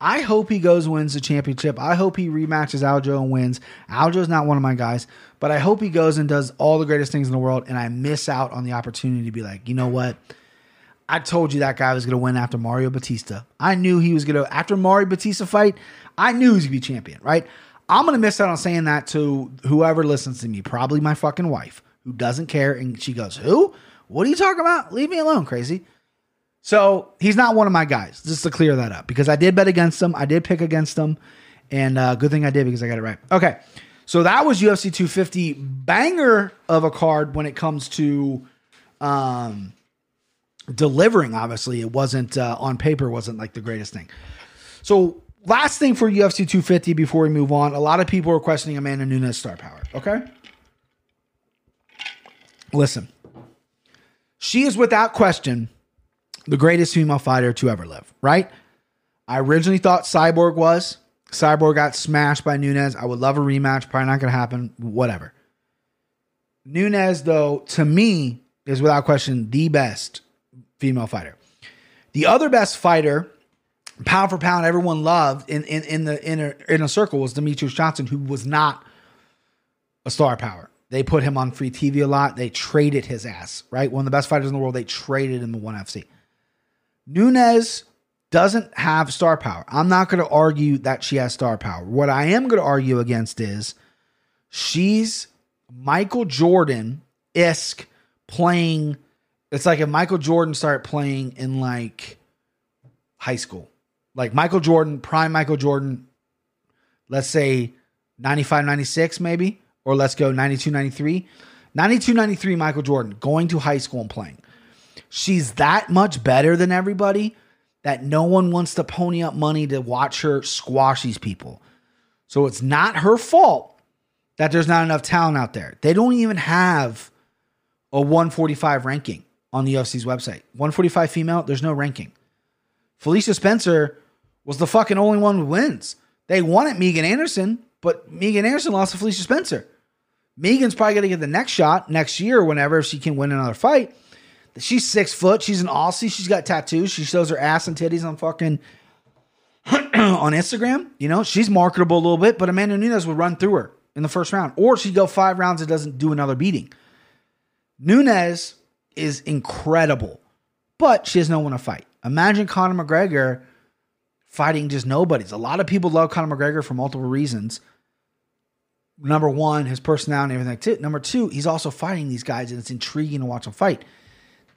I hope he goes wins the championship. I hope he rematches Aljo and wins. Aljo's not one of my guys, but I hope he goes and does all the greatest things in the world and I miss out on the opportunity to be like, you know what? I told you that guy was going to win after Mario Bautista. I knew he was going to, after Mario Bautista fight, I knew he was going to be champion, right? I'm going to miss out on saying that to whoever listens to me, probably my fucking wife, who doesn't care. And she goes, Who? What are you talking about? Leave me alone, crazy. So he's not one of my guys, just to clear that up, because I did bet against him. I did pick against him. And uh, good thing I did because I got it right. Okay. So that was UFC 250. Banger of a card when it comes to um, delivering. Obviously, it wasn't uh, on paper, wasn't like the greatest thing. So last thing for UFC 250 before we move on, a lot of people are questioning Amanda Nunes star power. Okay. Listen, she is without question the greatest female fighter to ever live, right? I originally thought Cyborg was. Cyborg got smashed by Nunes. I would love a rematch. Probably not going to happen. Whatever. Nunes, though, to me, is without question the best female fighter. The other best fighter, pound for pound, everyone loved in, in, in the inner inner circle was Demetrious Johnson, who was not a star power. They put him on free TV a lot. They traded his ass, right? One of the best fighters in the world. They traded him the ONE FC. Nunes doesn't have star power. I'm not going to argue that she has star power. What I am going to argue against is she's Michael Jordan isk playing It's like if Michael Jordan started playing in like high school. Like Michael Jordan, prime Michael Jordan, let's say 95, 96 maybe, or let's go 92, 93. 92, 93 Michael Jordan going to high school and playing. She's that much better than everybody that no one wants to pony up money to watch her squash these people. So it's not her fault that there's not enough talent out there. They don't even have a 145 ranking on the UFC's website. 145 female, there's no ranking. Felicia Spencer was the fucking only one who wins. They wanted Megan Anderson, but Megan Anderson lost to Felicia Spencer. Megan's probably going to get the next shot next year, whenever she can win another fight. She's six foot. She's an Aussie. She's got tattoos. She shows her ass and titties on fucking on Instagram. You know, she's marketable a little bit, but Amanda Nunes would run through her in the first round, or she'd go five rounds and doesn't do another beating. Nunes is incredible, but she has no one to fight. Imagine Conor McGregor fighting just nobodies. A lot of people love Conor McGregor for multiple reasons. Number one, his personality and everything. Number two, he's also fighting these guys, and it's intriguing to watch him fight.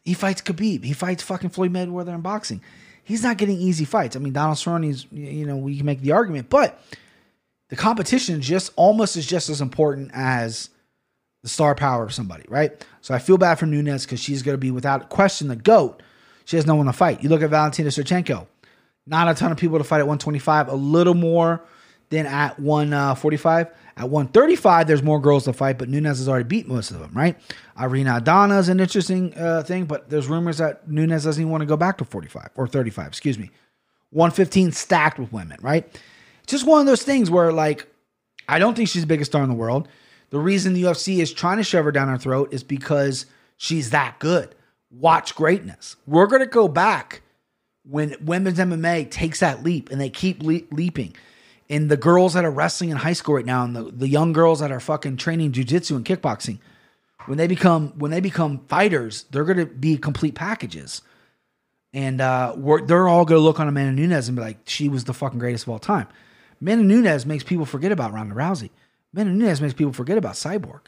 He fights Khabib. He fights fucking Floyd Mayweather in boxing. He's not getting easy fights. I mean, Donald Cerrone's, you know, we can make the argument, but the competition just almost is just as important as the star power of somebody, right? So I feel bad for Nunes because she's going to be without question the GOAT. She has no one to fight. You look at Valentina Shevchenko, not a ton of people to fight at 125, a little more than at 145. At 135, there's more girls to fight, but Nunes has already beat most of them, right? Irene Aldana is an interesting uh, thing, but there's rumors that Nunes doesn't even want to go back to 45 or 35, excuse me. 115 stacked with women, right? Just one of those things where, like, I don't think she's the biggest star in the world. The reason the UFC is trying to shove her down our throat is because she's that good. Watch greatness. We're going to go back when women's MMA takes that leap and they keep le- leaping. And the girls that are wrestling in high school right now and the, the young girls that are fucking training jujitsu and kickboxing, when they become when they become fighters, they're going to be complete packages. And uh, they're all going to look on Amanda Nunes and be like, she was the fucking greatest of all time. Amanda Nunes makes people forget about Ronda Rousey. Amanda Nunes makes people forget about Cyborg.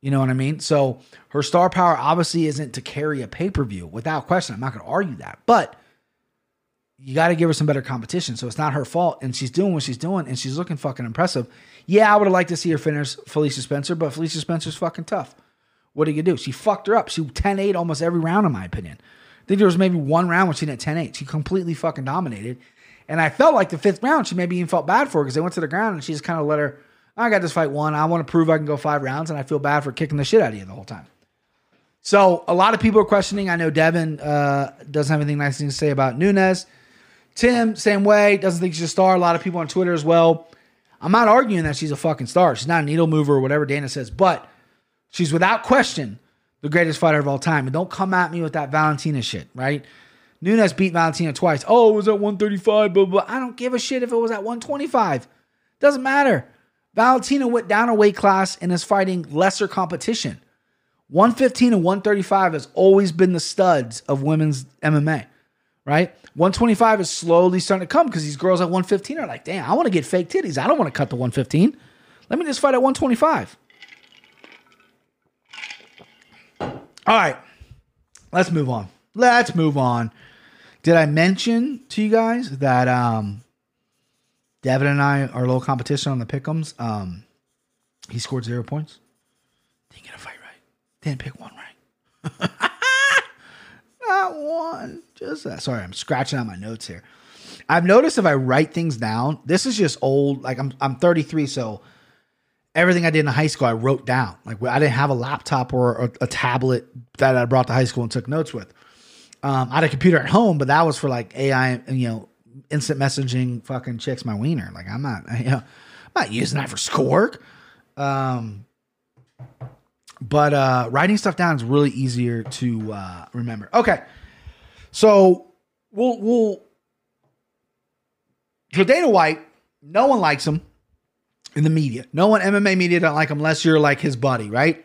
You know what I mean? So her star power obviously isn't to carry a pay per view without question. I'm not going to argue that, but you got to give her some better competition. So it's not her fault, and she's doing what she's doing, and she's looking fucking impressive. Yeah, I would have liked to see her finish Felicia Spencer, but Felicia Spencer's fucking tough. What are you do? She fucked her up. She 10-8 almost every round, in my opinion. I think there was maybe one round when she did 10-8. She completely fucking dominated. And I felt like the fifth round, she maybe even felt bad for her because they went to the ground and she just kind of let her I got this fight won. I want to prove I can go five rounds, and I feel bad for kicking the shit out of you the whole time. So a lot of people are questioning. I know Devin uh, doesn't have anything nice to say about Nunes. Tim, same way, doesn't think she's a star. A lot of people on Twitter as well. I'm not arguing that she's a fucking star. She's not a needle mover or whatever Dana says, but she's without question the greatest fighter of all time. And don't come at me with that Valentina shit, right? Nunes beat Valentina twice. Oh, it was at 135, blah, blah. I don't give a shit if it was at 125. Doesn't matter. Valentina went down a weight class and is fighting lesser competition. 115 and 135 has always been the studs of women's MMA, right? 125 is slowly starting to come because these girls at 115 are like, damn, I want to get fake titties. I don't want to cut to 115. Let me just fight at 125. All right, let's move on. Let's move on. Did I mention to you guys that um, Devin and I, our little competition on the pickums, um, he scored zero points. Didn't get a fight right. Didn't pick one right. Not one. Just that. Sorry, I'm scratching out my notes here. I've noticed if I write things down, this is just old. Like I'm, I'm 33, so everything I did in high school, I wrote down. Like I didn't have a laptop or a, a tablet that I brought to high school and took notes with. Um, I had a computer at home, but that was for like AI, you know, instant messaging fucking chicks my wiener. Like I'm not, you know, I'm not using that for schoolwork. Um, but uh, writing stuff down is really easier to uh, remember. Okay, so we'll we'll for Dana White, no one likes him in the media. No one MMA media don't like him unless you're like his buddy, right?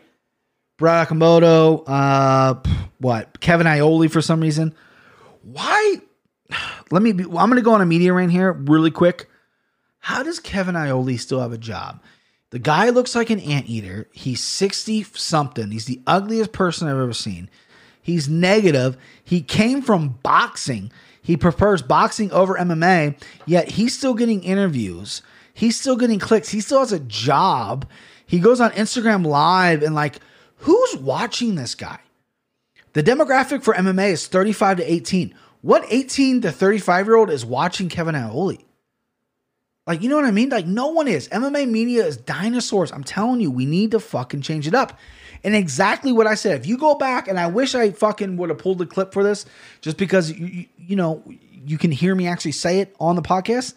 Brad uh, what Kevin Iole for some reason. Why let me be, I'm going to go on a media rant here really quick. How does Kevin Iole still have a job? The guy looks like an anteater. He's 60 something. He's the ugliest person I've ever seen. He's negative. He came from boxing. He prefers boxing over MMA, yet he's still getting interviews. He's still getting clicks. He still has a job. He goes on Instagram Live and, like, who's watching this guy? The demographic for MMA is 35 to 18. What 18 to 35 year old is watching Kevin Iole? Like, you know what I mean? Like, no one is. MMA media is dinosaurs. I'm telling you, we need to fucking change it up. And exactly what I said. If you go back, and I wish I fucking would have pulled the clip for this, just because you, you know you can hear me actually say it on the podcast.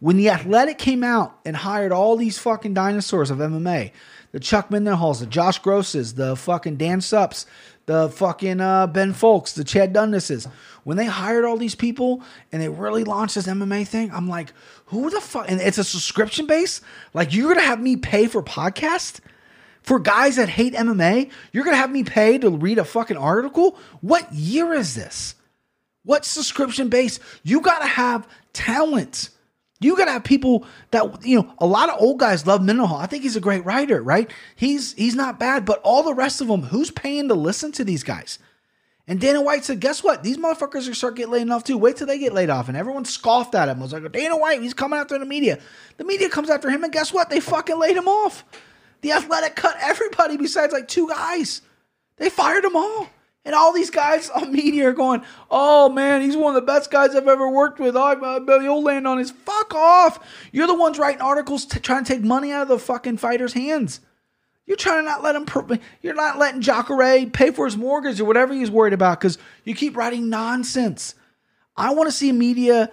When the Athletic came out and hired all these fucking dinosaurs of MMA, the Chuck Mindenhalls, the Josh Grosses, the fucking Dan Supps, the fucking uh, Ben Fowlkes, the Chad Dundases. When they hired all these people and they really launched this MMA thing, I'm like, who the fuck? And it's a subscription base. Like you're gonna have me pay for podcast for guys that hate MMA. You're gonna have me pay to read a fucking article. What year is this? What subscription base? You gotta have talent. You gotta have people that you know. A lot of old guys love Mindenhall. I think he's a great writer, right? He's he's not bad, but all the rest of them, who's paying to listen to these guys? And Dana White said, "Guess what? These motherfuckers are start getting laid off too. Wait till they get laid off." And everyone scoffed at him. It Was like, "Dana White, he's coming after the media." The media comes after him, and guess what? They fucking laid him off. The Athletic cut everybody besides like two guys. They fired them all. And all these guys on media are going, oh man, he's one of the best guys I've ever worked with. Oh, you'll land on his fuck off. You're the ones writing articles trying to take money out of the fucking fighter's hands. You're trying to not let him, you're not letting Jacare pay for his mortgage or whatever he's worried about because you keep writing nonsense. I want to see media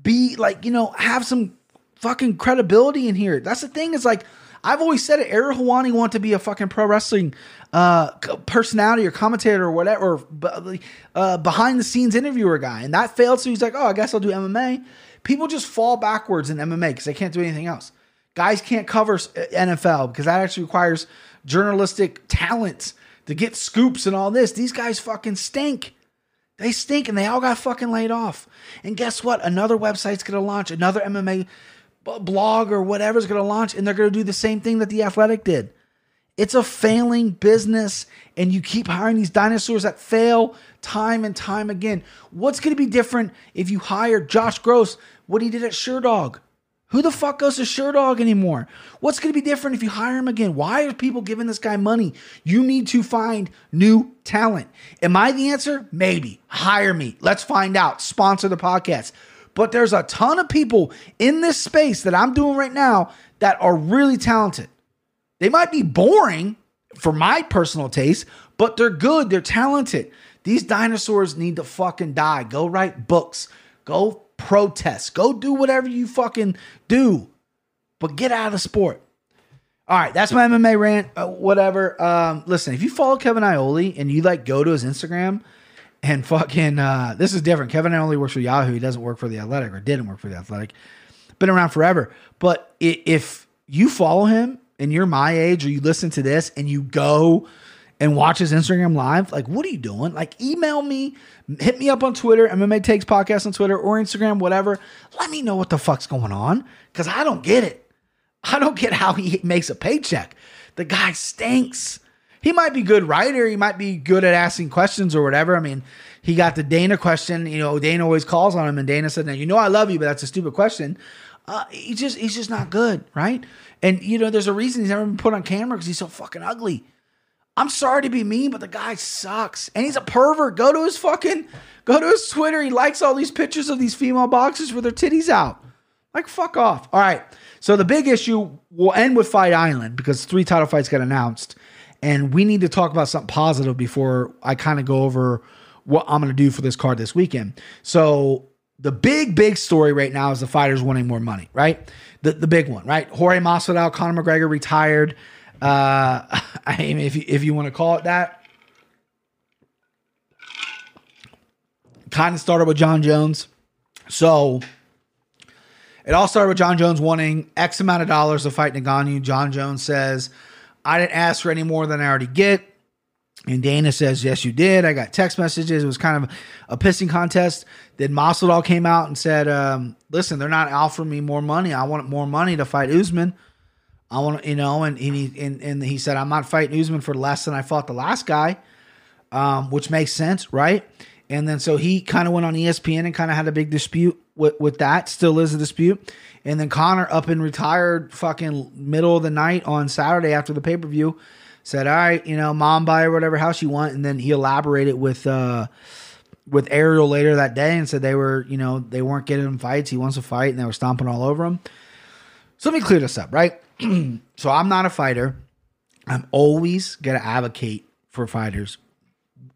be like, you know, have some fucking credibility in here. That's the thing is like, I've always said it. Ariel Helwani wanted to be a fucking pro wrestling uh, personality or commentator or whatever, or, uh, behind the scenes interviewer guy, and that failed. So he's like, "Oh, I guess I'll do MMA." People just fall backwards in MMA because they can't do anything else. Guys can't cover uh, NFL because that actually requires journalistic talent to get scoops and all this. These guys fucking stink. They stink and they all got fucking laid off. And guess what? Another website's to launch, another MMA blog or whatever's to launch, and they're to do the same thing that the Athletic did. It's a failing business, and you keep hiring these dinosaurs that fail time and time again. What's going to be different if you hire Josh Gross, what he did at Sherdog? Who the fuck goes to Sherdog anymore? What's going to be different if you hire him again? Why are people giving this guy money? You need to find new talent. Am I the answer? Maybe. Hire me. Let's find out. Sponsor the podcast. But there's a ton of people in this space that I'm doing right now that are really talented. They might be boring for my personal taste, but they're good. They're talented. These dinosaurs need to fucking die. Go write books. Go protest. Go do whatever you fucking do. But get out of the sport. All right, that's my MMA rant. Uh, whatever. Um, listen, if you follow Kevin Iole and you like go to his Instagram, and fucking, uh, this is different. Kevin only works for Yahoo. He doesn't work for the Athletic or didn't work for the Athletic. Been around forever. But if you follow him and you're my age or you listen to this and you go and watch his Instagram live, like, what are you doing? Like, email me, hit me up on Twitter, MMA Takes Podcast on Twitter or Instagram, whatever. Let me know what the fuck's going on because I don't get it. I don't get how he makes a paycheck. The guy stinks he might be good writer. He might be good at asking questions or whatever. I mean, he got the Dana question. You know, Dana always calls on him, and Dana said, "Now you know I love you, but that's a stupid question." Uh, he just he's just not good, right? And you know, there's a reason he's never been put on camera because he's so fucking ugly. I'm sorry to be mean, but the guy sucks, and he's a pervert. Go to his fucking go to his Twitter. He likes all these pictures of these female boxers with their titties out. Like fuck off. All right. So the big issue will end with Fight Island because three title fights got announced. And we need to talk about something positive before I kind of go over what I'm going to do for this card this weekend. So the big, big story right now is the fighters wanting more money, right? The, the big one, right? Jorge Masvidal, Conor McGregor retired. Uh, I mean, if you, if you want to call it that. Kind of started with Jon Jones. So it all started with Jon Jones wanting X amount of dollars to fight Ngannou. Jon Jones says, I didn't ask for any more than I already get. And Dana says, Yes, you did. I got text messages. It was kind of a pissing contest. Then Masvidal came out and said, um, Listen, they're not offering me more money. I want more money to fight Usman. I want, you know, and, and he and, and he said, I'm not fighting Usman for less than I fought the last guy. um, which makes sense, right? And then so he kind of went on ESPN and kind of had a big dispute with, with that. Still is a dispute. And then Conor up and retired fucking middle of the night on Saturday after the pay per view. Said, all right, you know, mom buy her whatever house you want. And then he elaborated with uh with Ariel later that day and said they were, you know, they weren't getting fights. He wants to fight and they were stomping all over him. So let me clear this up, right? so I'm not a fighter. I'm always gonna advocate for fighters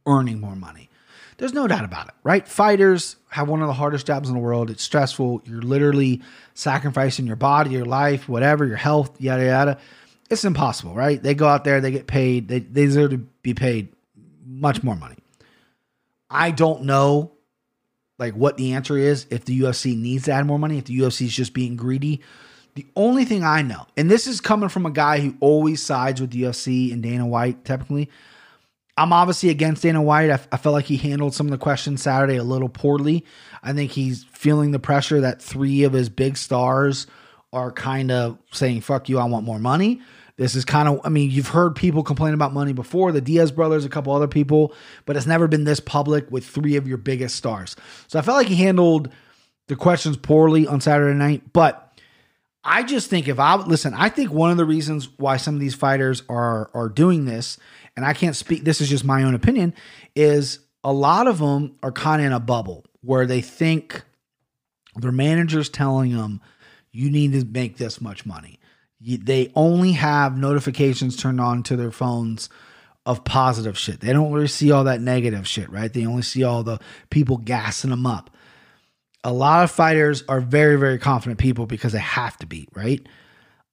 earning more money. There's no doubt about it, right? Fighters have one of the hardest jobs in the world. It's stressful. You're literally sacrificing your body, your life, whatever, your health, yada yada. It's impossible, right? They go out there, they get paid, they, they deserve to be paid much more money. I don't know like what the answer is if the UFC needs to add more money, if the UFC is just being greedy. The only thing I know, and this is coming from a guy who always sides with the UFC and Dana White, typically. I'm obviously against Dana White. I, I felt like he handled some of the questions Saturday a little poorly. I think he's feeling the pressure that three of his big stars are kind of saying, fuck you, I want more money. This is kind of, I mean, you've heard people complain about money before, the Diaz brothers, a couple other people, but it's never been this public with three of your biggest stars. So I felt like he handled the questions poorly on Saturday night. But I just think if I listen, I think one of the reasons why some of these fighters are are doing this, and I can't speak, this is just my own opinion, is a lot of them are kind of in a bubble where they think their manager's telling them, you need to make this much money they only have notifications turned on to their phones of positive shit. They don't really see all that negative shit, right? They only see all the people gassing them up. A lot of fighters are very, very confident people because they have to be, right?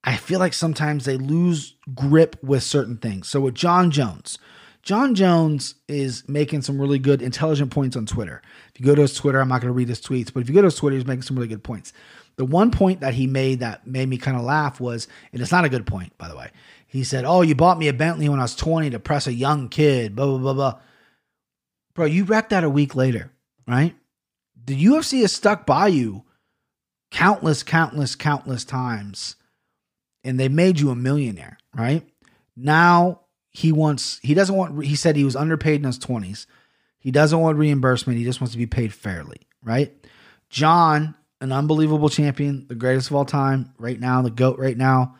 I feel like sometimes they lose grip with certain things. So with Jon Jones, Jon Jones is making some really good, intelligent points on Twitter. If you go to his Twitter, I'm not going to read his tweets, but if you go to his Twitter, he's making some really good points. The one point that he made that made me kind of laugh was, and it's not a good point, by the way. He said, Oh, you bought me a Bentley when I was 20 to press a young kid, blah, blah, blah, blah. Bro, you wrecked that a week later, right? The UFC has stuck by you countless, countless, countless times, and they made you a millionaire, right? Now he wants, he doesn't want, he said he was underpaid in his 20s. He doesn't want reimbursement. He just wants to be paid fairly, right? Jon an unbelievable champion, the greatest of all time, right now, the GOAT right now.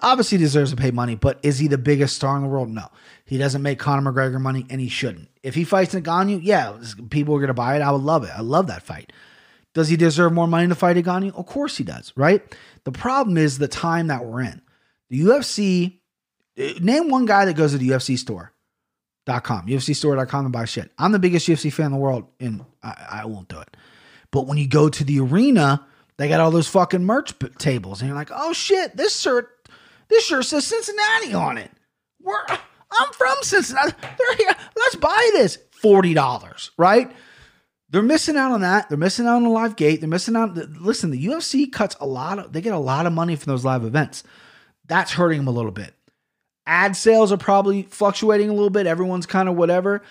Obviously deserves to pay money, but is he the biggest star in the world? No. He doesn't make Conor McGregor money, and he shouldn't. If he fights Ngannou, yeah, people are going to buy it. I would love it. I love that fight. Does he deserve more money to fight Ngannou? Of course he does, right? The problem is the time that we're in. The UFC, eh, name one guy that goes to the UFC store.com, UFCstore.com and buy shit. I'm the biggest UFC fan in the world, and I, I won't do it. But when you go to the arena, they got all those fucking merch tables, and you're like, oh shit, this shirt, this shirt says Cincinnati on it. We're, I'm from Cincinnati. Let's buy this. Forty dollars, right? They're missing out on that. They're missing out on the live gate. They're missing out. Listen, the UFC cuts a lot of. They get a lot of money from those live events. That's hurting them a little bit. Ad sales are probably fluctuating a little bit. Everyone's kind of whatever.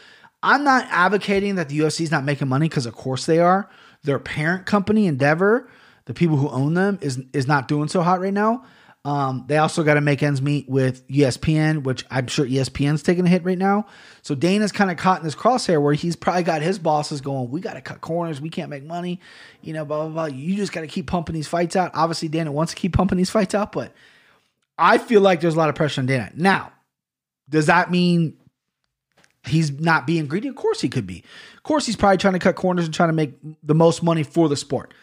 I'm not advocating that the UFC is not making money because, of course, they are. Their parent company, Endeavor, the people who own them, is is not doing so hot right now. Um, they also got to make ends meet with ESPN, which I'm sure ESPN's taking a hit right now. So Dana's kind of caught in this crosshair where he's probably got his bosses going, "We got to cut corners. We can't make money. You know, blah blah blah. You just got to keep pumping these fights out." Obviously, Dana wants to keep pumping these fights out, but I feel like there's a lot of pressure on Dana. Now, does that mean he's not being greedy? Of course he could be. Of course he's probably trying to cut corners and trying to make the most money for the sport.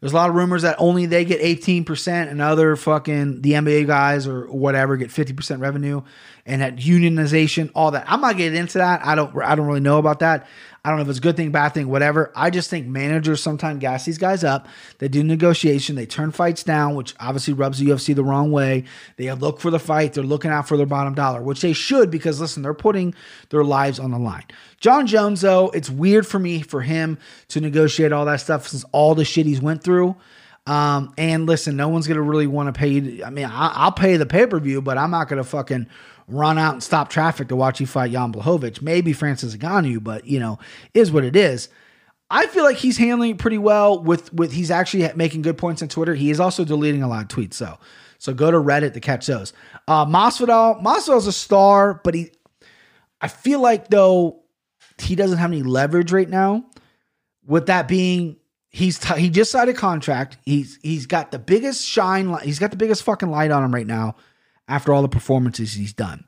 There's a lot of rumors that only they get 18% and other fucking the NBA guys or whatever get 50% revenue and that unionization, all that. I'm not getting into that. I don't I don't really know about that. I don't know if it's a good thing, bad thing, whatever. I just think managers sometimes gas these guys up. They do negotiation, they turn fights down, which obviously rubs the UFC the wrong way. They look for the fight, they're looking out for their bottom dollar, which they should because listen, they're putting their lives on the line. Jon Jones, though, it's weird for me for him to negotiate all that stuff since all the shit he's went through. Um, and listen, no one's gonna really want to pay. I mean, I, will pay the pay per view, but I'm not gonna fucking run out and stop traffic to watch you fight Jan Blachowicz. Maybe Francis Ngannou, but you know, is what it is. I feel like he's handling it pretty well with with he's actually making good points on Twitter. He is also deleting a lot of tweets, so so go to Reddit to catch those. Uh Masvidal, Masvidal's a star, but he I feel like though he doesn't have any leverage right now. With that being, he's t- he just signed a contract. He's he's got the biggest shine. He's got the biggest fucking light on him right now. After all the performances he's done,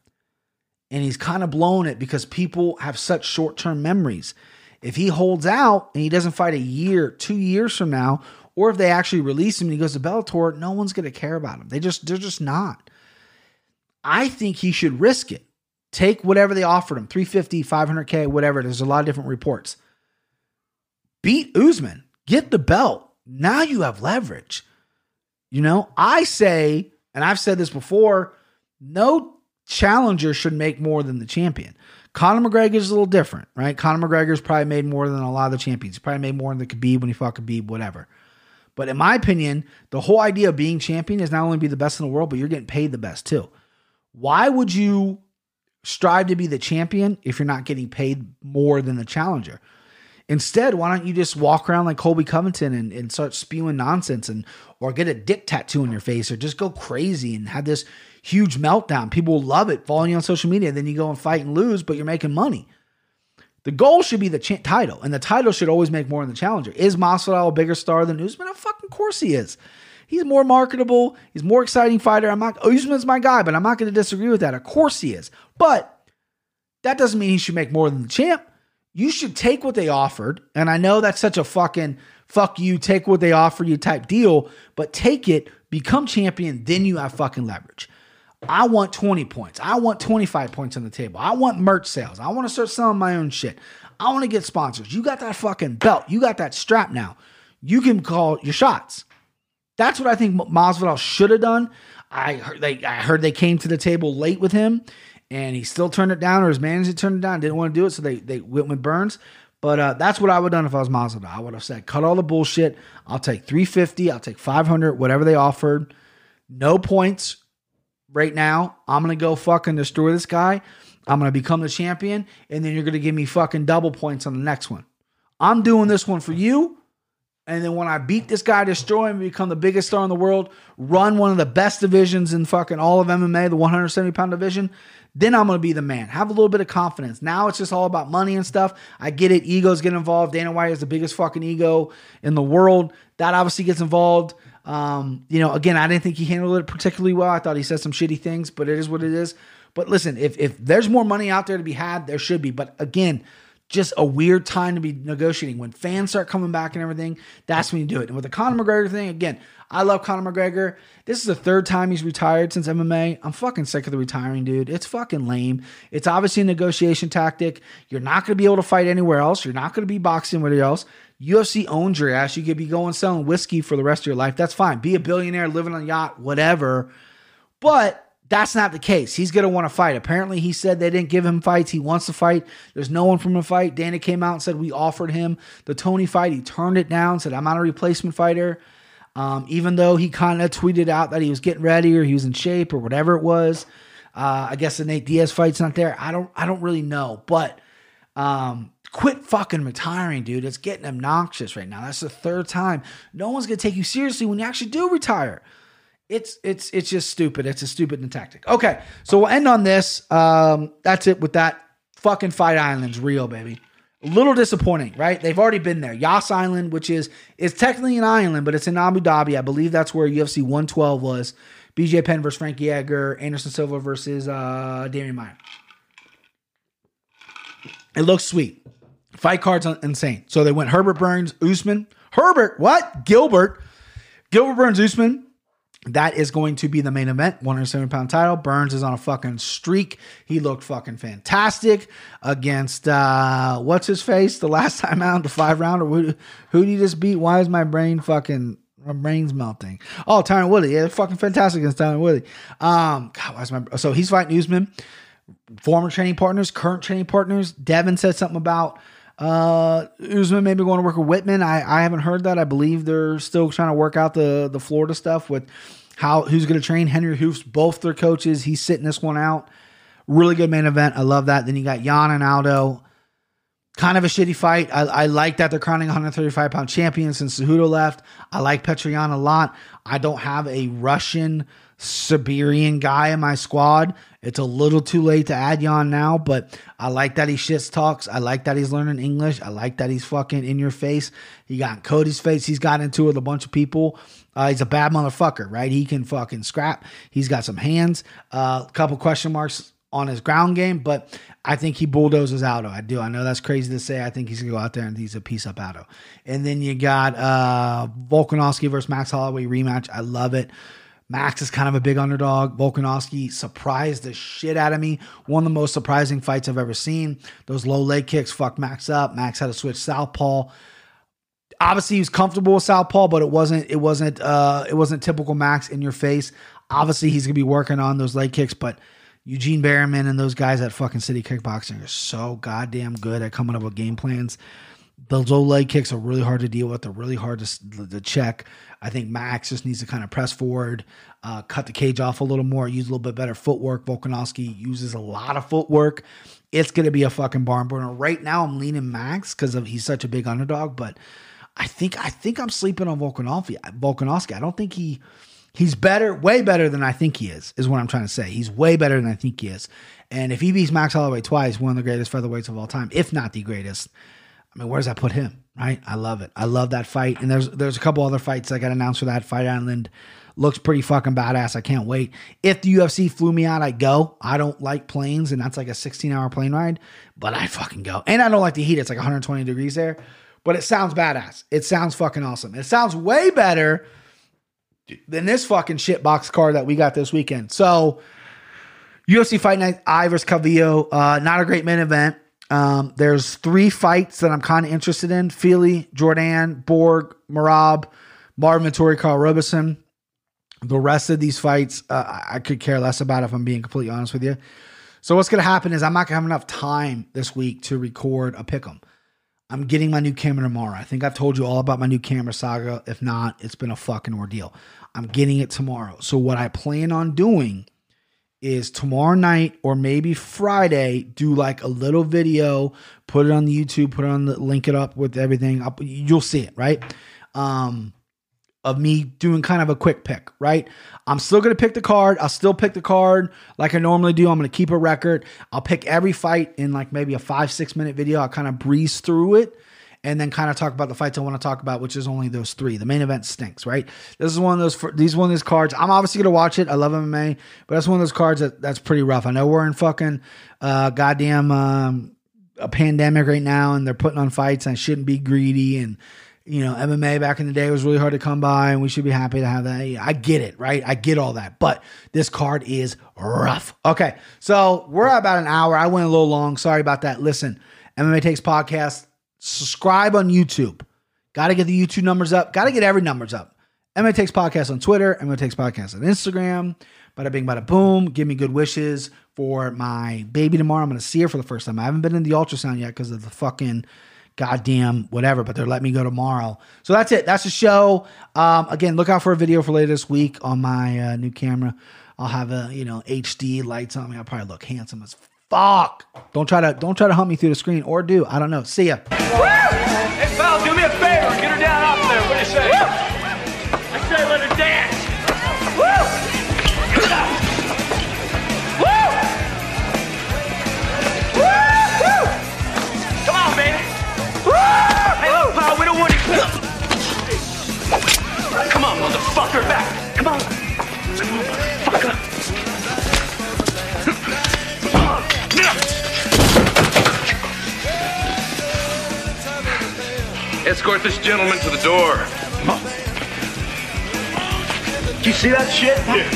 and he's kind of blown it because people have such short term memories. If he holds out and he doesn't fight a year, two years from now, or if they actually release him and he goes to Bellator, no one's going to care about him. They just they're just not. I think he should risk it. Take whatever they offered him 350, 500K, whatever. There's a lot of different reports. Beat Usman, get the belt. Now you have leverage. You know, I say, and I've said this before, no challenger should make more than the champion. Conor McGregor is a little different, right? Conor McGregor's probably made more than a lot of the champions. He probably made more than the Khabib when he fought Khabib, whatever. But in my opinion, the whole idea of being champion is not only be the best in the world, but you're getting paid the best too. Why would you strive to be the champion if you're not getting paid more than the challenger? Instead, why don't you just walk around like Colby Covington and, and start spewing nonsense and or get a dick tattoo on your face or just go crazy and have this huge meltdown. People will love it, following you on social media. Then you go and fight and lose, but you're making money. The goal should be the ch- title, and the title should always make more than the challenger. Is Masvidal a bigger star than Usman? Of fucking course he is. He's more marketable. He's more exciting fighter. I'm not. Usman's my guy, but I'm not going to disagree with that. Of course he is, but that doesn't mean he should make more than the champ. You should take what they offered, and I know that's such a fucking fuck you, take what they offer you type deal, but take it, become champion, then you have fucking leverage. I want 20 points. I want 25 points on the table. I want merch sales. I want to start selling my own shit. I want to get sponsors. You got that fucking belt. You got that strap now. You can call your shots. That's what I think Masvidal should have done. I heard they I heard they came to the table late with him and he still turned it down or his manager turned it down, didn't want to do it, so they they went with Burns. But uh, that's what I would have done if I was Masvidal. I would have said, cut all the bullshit. I'll take 350, I'll take 500, whatever they offered. No points right now. I'm gonna go fucking destroy this guy. I'm gonna become the champion, and then you're gonna give me fucking double points on the next one. I'm doing this one for you. And then when I beat this guy, destroy him, become the biggest star in the world, run one of the best divisions in fucking all of MMA, the 170 pound division, then I'm going to be the man. Have a little bit of confidence. Now it's just all about money and stuff. I get it. Egos get involved. Dana White is the biggest fucking ego in the world. That obviously gets involved. Um, you know, again, I didn't think he handled it particularly well. I thought he said some shitty things, but it is what it is. But listen, if if there's more money out there to be had, there should be. But again, just a weird time to be negotiating. When fans start coming back and everything, that's when you do it. And with the Conor McGregor thing, again, I love Conor McGregor. This is the third time he's retired since MMA. I'm fucking sick of the retiring, dude. It's fucking lame. It's obviously a negotiation tactic. You're not going to be able to fight anywhere else. You're not going to be boxing anywhere else. UFC owns your ass. You could be going selling whiskey for the rest of your life. That's fine. Be a billionaire, living on a yacht, whatever. But that's not the case. He's going to want to fight. Apparently, he said they didn't give him fights. He wants to fight. There's no one from to fight. Dana came out and said we offered him the Tony fight. He turned it down. Said I'm not a replacement fighter. Um, even though he kind of tweeted out that he was getting ready or he was in shape or whatever it was. Uh, I guess the Nate Diaz fight's not there. I don't. I don't really know. But um, quit fucking retiring, dude. It's getting obnoxious right now. That's the third time. No one's gonna take you seriously when you actually do retire it's it's it's just stupid. It's a stupid tactic. Okay, so we'll end on this. Um, that's it with that. Fucking Fight Island's real, baby. A little disappointing, right? They've already been there. Yas Island, which is is technically an island, but it's in Abu Dhabi. I believe that's where UFC 112 was. BJ Penn versus Frankie Edgar, Anderson Silva versus uh, Demian Maia. It looks sweet. Fight cards insane. So they went Herbert Burns, Usman. Herbert, what? Gilbert. Gilbert Burns, Usman. That is going to be the main event, 170 pound title. Burns is on a fucking streak. He looked fucking fantastic against uh what's his face the last time out, the five rounder. Who, who did he just beat? Why is my brain fucking my brain's melting? Oh, Tyron Woodley. Yeah, fucking fantastic against Tyron Woodley. Um, God, why is my so he's fighting Usman former training partners, current training partners. Devin said something about uh, Usman maybe going to work with Whitman. I, I haven't heard that. I believe they're still trying to work out the the Florida stuff with how who's going to train Henri Hoofts. Both their coaches. He's sitting this one out. Really good main event. I love that. Then you got Yan and Aldo. kind of a shitty fight. I, I like that they're crowning 135 pound champion since Cejudo left. I like Petr Yan a lot. I don't have a Russian Siberian guy in my squad. It's a little too late to add Yan now, but I like that he shits talks. I like that he's learning English. I like that he's fucking in your face. He got in Cody's face. He's got into it with a bunch of people. Uh, he's a bad motherfucker, right? He can fucking scrap. He's got some hands. A uh, couple question marks on his ground game, but I think he bulldozes Aldo. I do. I know that's crazy to say. I think he's gonna go out there and he's a piece up Aldo. And then you got uh Volkanovski versus Max Holloway rematch. I love it. Max is kind of a big underdog. Volkanovski surprised the shit out of me. One of the most surprising fights I've ever seen. Those low leg kicks fucked Max up. Max had to switch southpaw. Obviously, he was comfortable with southpaw, but it wasn't. It wasn't. Uh, it wasn't typical Max in your face. Obviously, he's gonna be working on those leg kicks, but Eugene Bareman and those guys at fucking City Kickboxing are so goddamn good at coming up with game plans. Those low leg kicks are really hard to deal with. They're really hard to, to check. I think Max just needs to kind of press forward, uh, cut the cage off a little more, use a little bit better footwork. Volkanovski uses a lot of footwork. It's going to be a fucking barn burner. Right now, I'm leaning Max because he's such a big underdog, but I think I think I'm sleeping on Volkanovski. Volkanovski. I don't think he He's better, way better than I think he is, is what I'm trying to say. He's way better than I think he is. And if he beats Max Holloway twice, one of the greatest featherweights of all time, if not the greatest, I mean, where does that put him? Right? I love it. I love that fight. And there's there's a couple other fights that got announced for that. Fight Island looks pretty fucking badass. I can't wait. If the UFC flew me out, I'd go. I don't like planes, and that's like a 16 hour plane ride, but I fucking go. And I don't like the heat. It's like 120 degrees there, but it sounds badass. It sounds fucking awesome. It sounds way better than this fucking shit box card that we got this weekend. So UFC Fight Night Ivers Calvillo, uh, not a great main event. Um, there's three fights that I'm kind of interested in: Fili, Jordan, Borg, Merab, Marvin Vettori, Karl Roberson. The rest of these fights, uh, I could care less about if I'm being completely honest with you. So what's going to happen is I'm not going to have enough time this week to record a pick 'em. I'm getting my new camera tomorrow. I think I've told you all about my new camera saga. If not, it's been a fucking ordeal. I'm getting it tomorrow. So what I plan on doing is tomorrow night or maybe Friday do like a little video, put it on the YouTube, put it on the link it up with everything. Up you'll see it, right? Um of me doing kind of a quick pick, right? I'm still going to pick the card. I'll still pick the card like I normally do. I'm going to keep a record. I'll pick every fight in like maybe a five, six minute video. I'll kind of breeze through it and then kind of talk about the fights I want to talk about, which is only those three. The main event stinks, right? This is one of those. These one of those cards. I'm obviously gonna watch it. I love MMA, but that's one of those cards that that's pretty rough. I know we're in fucking uh, goddamn um, a pandemic right now, and they're putting on fights. And I shouldn't be greedy and you know, MMA back in the day was really hard to come by, and we should be happy to have that. I get it, right? I get all that, but this card is rough. Okay, so we're at about an hour. I went a little long. Sorry about that. Listen, MMA Takes Podcast, subscribe on YouTube. Got to get the YouTube numbers up. Got to get every numbers up. MMA Takes Podcast on Twitter. MMA Takes Podcast on Instagram. Bada bing, bada boom. Give me good wishes for my baby tomorrow. I'm going to see her for the first time. I haven't been in the ultrasound yet because of the fucking goddamn whatever, but they're letting me go tomorrow. So that's it. That's the show. Um, again, look out for a video for later this week on my uh, new camera. I'll have a you know HD lights on me. I'll probably look handsome as fuck. Don't try to don't try to hunt me through the screen or do. I don't know. See ya. Woo! Hey pal, do me a favor. Escort this gentleman to the door. Come on. Do you see that shit? Yeah.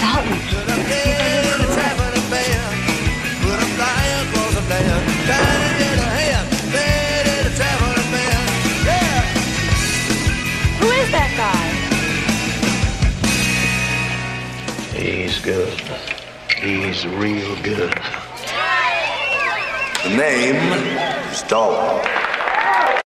Please that guy. He's good. He's real good. The name is Dalton.